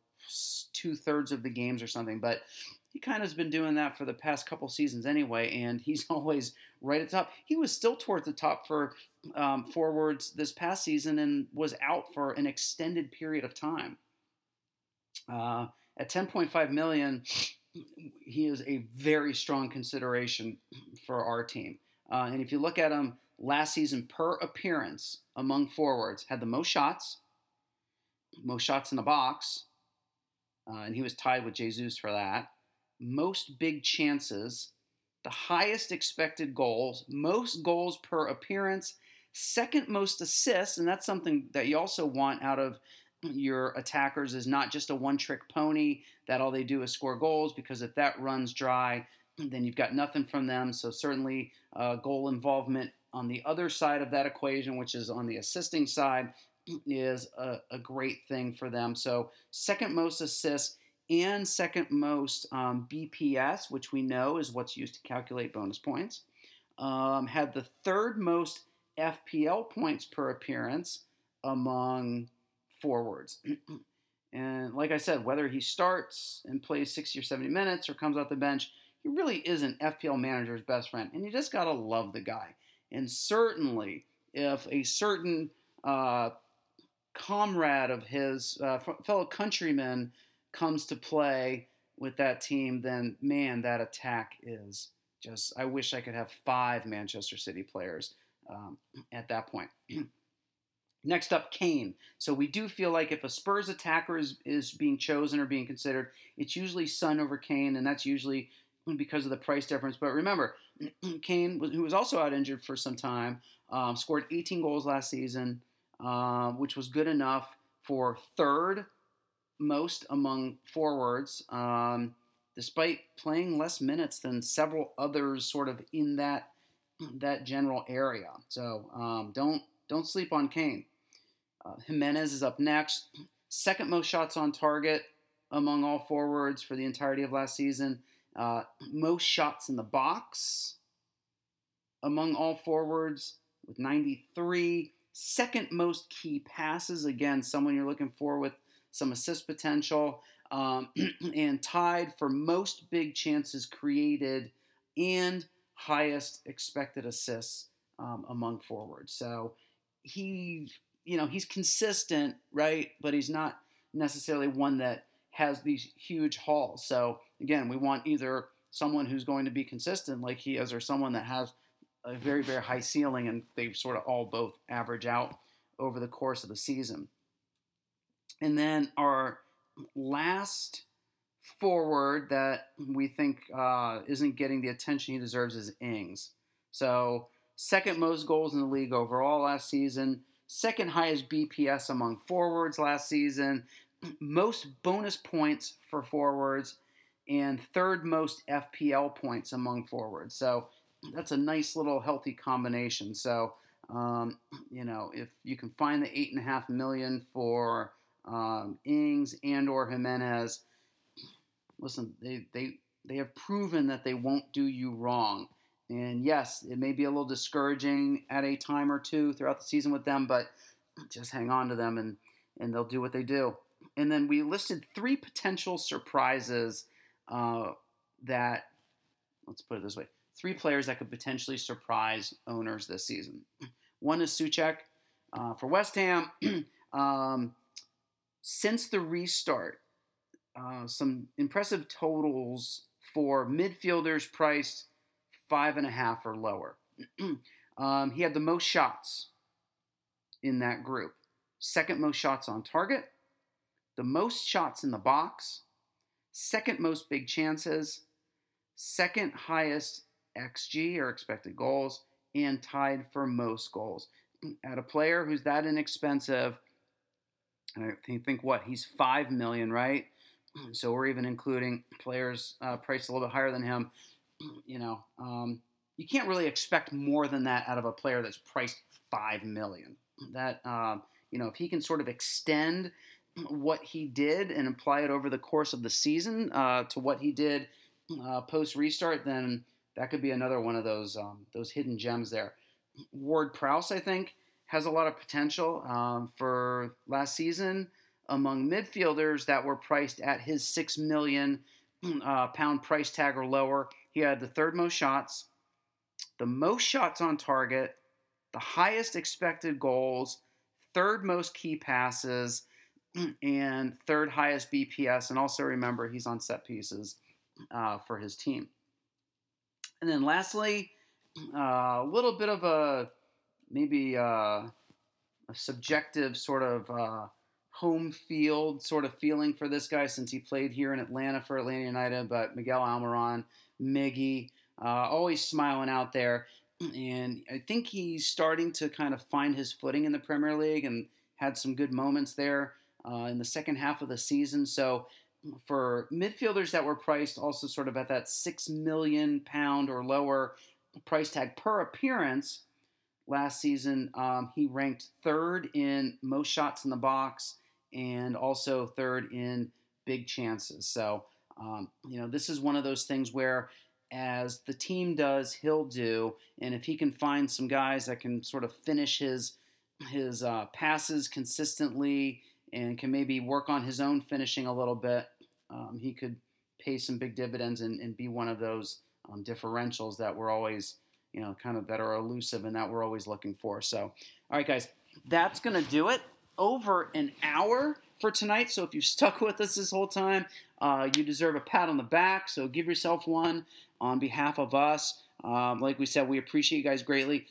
two thirds of the games or something, but he kind of has been doing that for the past couple seasons anyway, and <laughs> he's always right at the top. He was still towards the top for um, forwards this past season and was out for an extended period of time. Uh, at 10.5 million, he is a very strong consideration for our team. Uh, and if you look at him last season per appearance among forwards, had the most shots, most shots in the box, uh, and he was tied with Jesus for that. Most big chances, the highest expected goals, most goals per appearance, second most assists, and that's something that you also want out of your attackers is not just a one trick pony that all they do is score goals because if that runs dry, then you've got nothing from them. So, certainly, uh, goal involvement on the other side of that equation, which is on the assisting side, is a, a great thing for them. So, second most assists and second most um, BPS, which we know is what's used to calculate bonus points, um, had the third most FPL points per appearance among forwards. <clears throat> and like I said, whether he starts and plays 60 or 70 minutes or comes off the bench, he really is an FPL manager's best friend. And you just got to love the guy. And certainly, if a certain uh, comrade of his, uh, fellow countryman, comes to play with that team, then man, that attack is just. I wish I could have five Manchester City players um, at that point. <clears throat> Next up, Kane. So we do feel like if a Spurs attacker is, is being chosen or being considered, it's usually Son over Kane, and that's usually because of the price difference. But remember, <clears throat> Kane, who was also out injured for some time, um, scored 18 goals last season, uh, which was good enough for third most among forwards, um, despite playing less minutes than several others, sort of in that <clears throat> that general area. So um, don't don't sleep on Kane. Uh, Jimenez is up next. Second most shots on target among all forwards for the entirety of last season. Uh, most shots in the box among all forwards with 93. Second most key passes. Again, someone you're looking for with some assist potential. Um, <clears throat> and tied for most big chances created and highest expected assists um, among forwards. So he you know, he's consistent, right? But he's not necessarily one that has these huge hauls. So again, we want either someone who's going to be consistent like he is, or someone that has a very, very high ceiling, and they sort of all both average out over the course of the season. And then our last forward that we think uh, isn't getting the attention he deserves is Ings. So second most goals in the league overall last season second highest BPS among forwards last season, <clears throat> most bonus points for forwards, and third most FPL points among forwards. So <clears throat> that's a nice little healthy combination. So um, <clears throat> you know, if you can find the eight and a half million for um, Ings and or Jimenez, listen, they they they have proven that they won't do you wrong. And yes, it may be a little discouraging at a time or two throughout the season with them, but just hang on to them and, and they'll do what they do. And then we listed three potential surprises uh, that, let's put it this way, three players that could potentially surprise owners this season. One is Soucek uh, for West Ham. <clears throat> Um, since the restart, uh, some impressive totals for midfielders priced five and a half or lower. <clears throat> um, he had the most shots in that group, second most shots on target, the most shots in the box, second most big chances, second highest XG or expected goals, and tied for most goals. <clears throat> At a player who's that inexpensive, I think what he's five million, right? <clears throat> So we're even including players uh, priced a little bit higher than him. <clears throat> You know, um, you can't really expect more than that out of a player that's priced five million. That um, you know, if he can sort of extend <clears throat> what he did and apply it over the course of the season uh, to what he did uh, post restart, then that could be another one of those um, those hidden gems there. Ward Prowse, I think, has a lot of potential um, for last season among midfielders that were priced at his six million <clears throat> uh, pound price tag or lower. He had the third most shots, the most shots on target, the highest expected goals, third most key passes, <clears throat> and third highest BPS. And also remember, he's on set pieces uh, for his team. And then lastly, <clears throat> uh, a little bit of a maybe uh, a subjective sort of uh, home field sort of feeling for this guy since he played here in Atlanta for Atlanta United. But Miguel Almiron, Miggy, uh, always smiling out there. And I think he's starting to kind of find his footing in the Premier League and had some good moments there uh, in the second half of the season. So for midfielders that were priced also sort of at that six million pound or lower price tag per appearance last season, um, he ranked third in most shots in the box and also third in big chances. So, um, you know, this is one of those things where as the team does, he'll do. And if he can find some guys that can sort of finish his his uh, passes consistently and can maybe work on his own finishing a little bit, um, he could pay some big dividends and, and be one of those um, differentials that we're always, you know, kind of that are elusive and that we're always looking for. So, all right, guys, that's going to do it. Over an hour for tonight. So if you've stuck with us this whole time, uh, you deserve a pat on the back. So give yourself one on behalf of us. Um, like we said, we appreciate you guys greatly.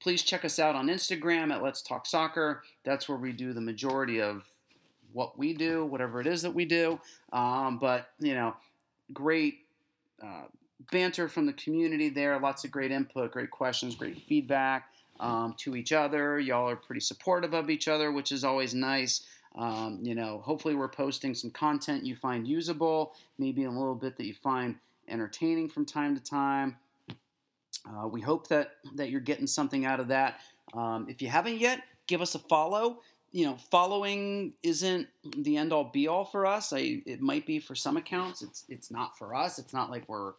Please check us out on Instagram at Let's Talk Soccer. That's where we do the majority of what we do, whatever it is that we do. Um, but, you know, great uh, banter from the community there, lots of great input, great questions, great feedback um, to each other. Y'all are pretty supportive of each other, which is always nice. Um, you know, hopefully we're posting some content you find usable, maybe a little bit that you find entertaining from time to time. Uh, we hope that that you're getting something out of that. Um, if you haven't yet, give us a follow you know, following isn't the end all be all for us. I, it might be for some accounts. It's it's not for us. It's not like we're,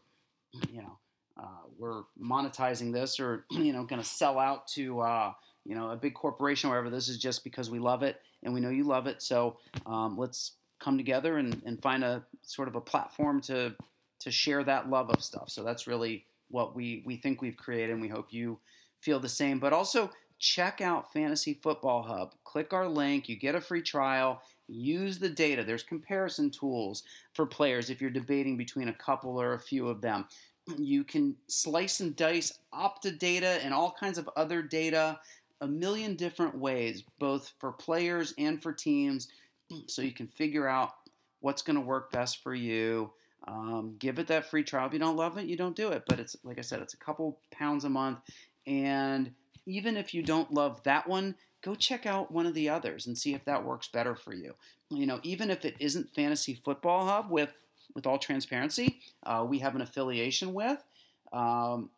you know, uh, we're monetizing this or <clears throat> you know going to sell out to uh, you know a big corporation or whatever. This is just because we love it and we know you love it. So um, let's come together and, and find a sort of a platform to to share that love of stuff. So that's really what we we think we've created, and we hope you feel the same. But also check out Fantasy Football Hub. Click our link, you get a free trial. Use the data. There's comparison tools for players if you're debating between a couple or a few of them. You can slice and dice Opta data and all kinds of other data a million different ways, both for players and for teams, so you can figure out what's going to work best for you. Um, give it that free trial. If you don't love it, you don't do it. But it's like I said, it's a couple pounds a month, and even if you don't love that one, go check out one of the others and see if that works better for you. You know, even if it isn't Fantasy Football Hub, with with all transparency, uh, we have an affiliation with, um,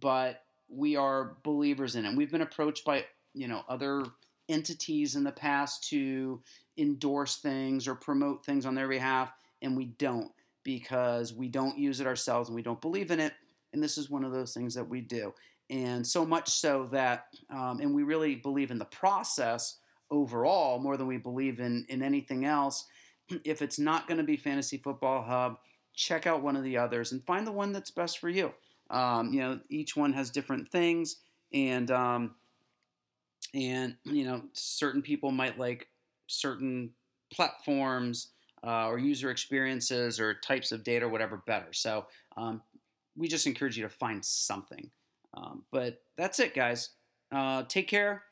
but we are believers in it. We've been approached by you know other entities in the past to endorse things or promote things on their behalf, and we don't because we don't use it ourselves and we don't believe in it. And this is one of those things that we do and so much so that, um, and we really believe in the process overall more than we believe in in anything else. <clears throat> If it's not going to be Fantasy Football Hub, check out one of the others and find the one that's best for you. Um, you know, each one has different things, and um, and you know, certain people might like certain platforms uh, or user experiences or types of data or whatever better. So um, we just encourage you to find something. Um, but that's it, guys. Uh, take care.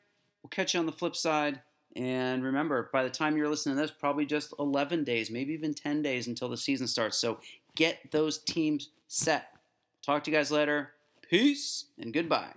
We'll catch you on the flip side. And remember, by the time you're listening to this, probably just 11 days, maybe even 10 days until the season starts. So get those teams set. Talk to you guys later. Peace and goodbye.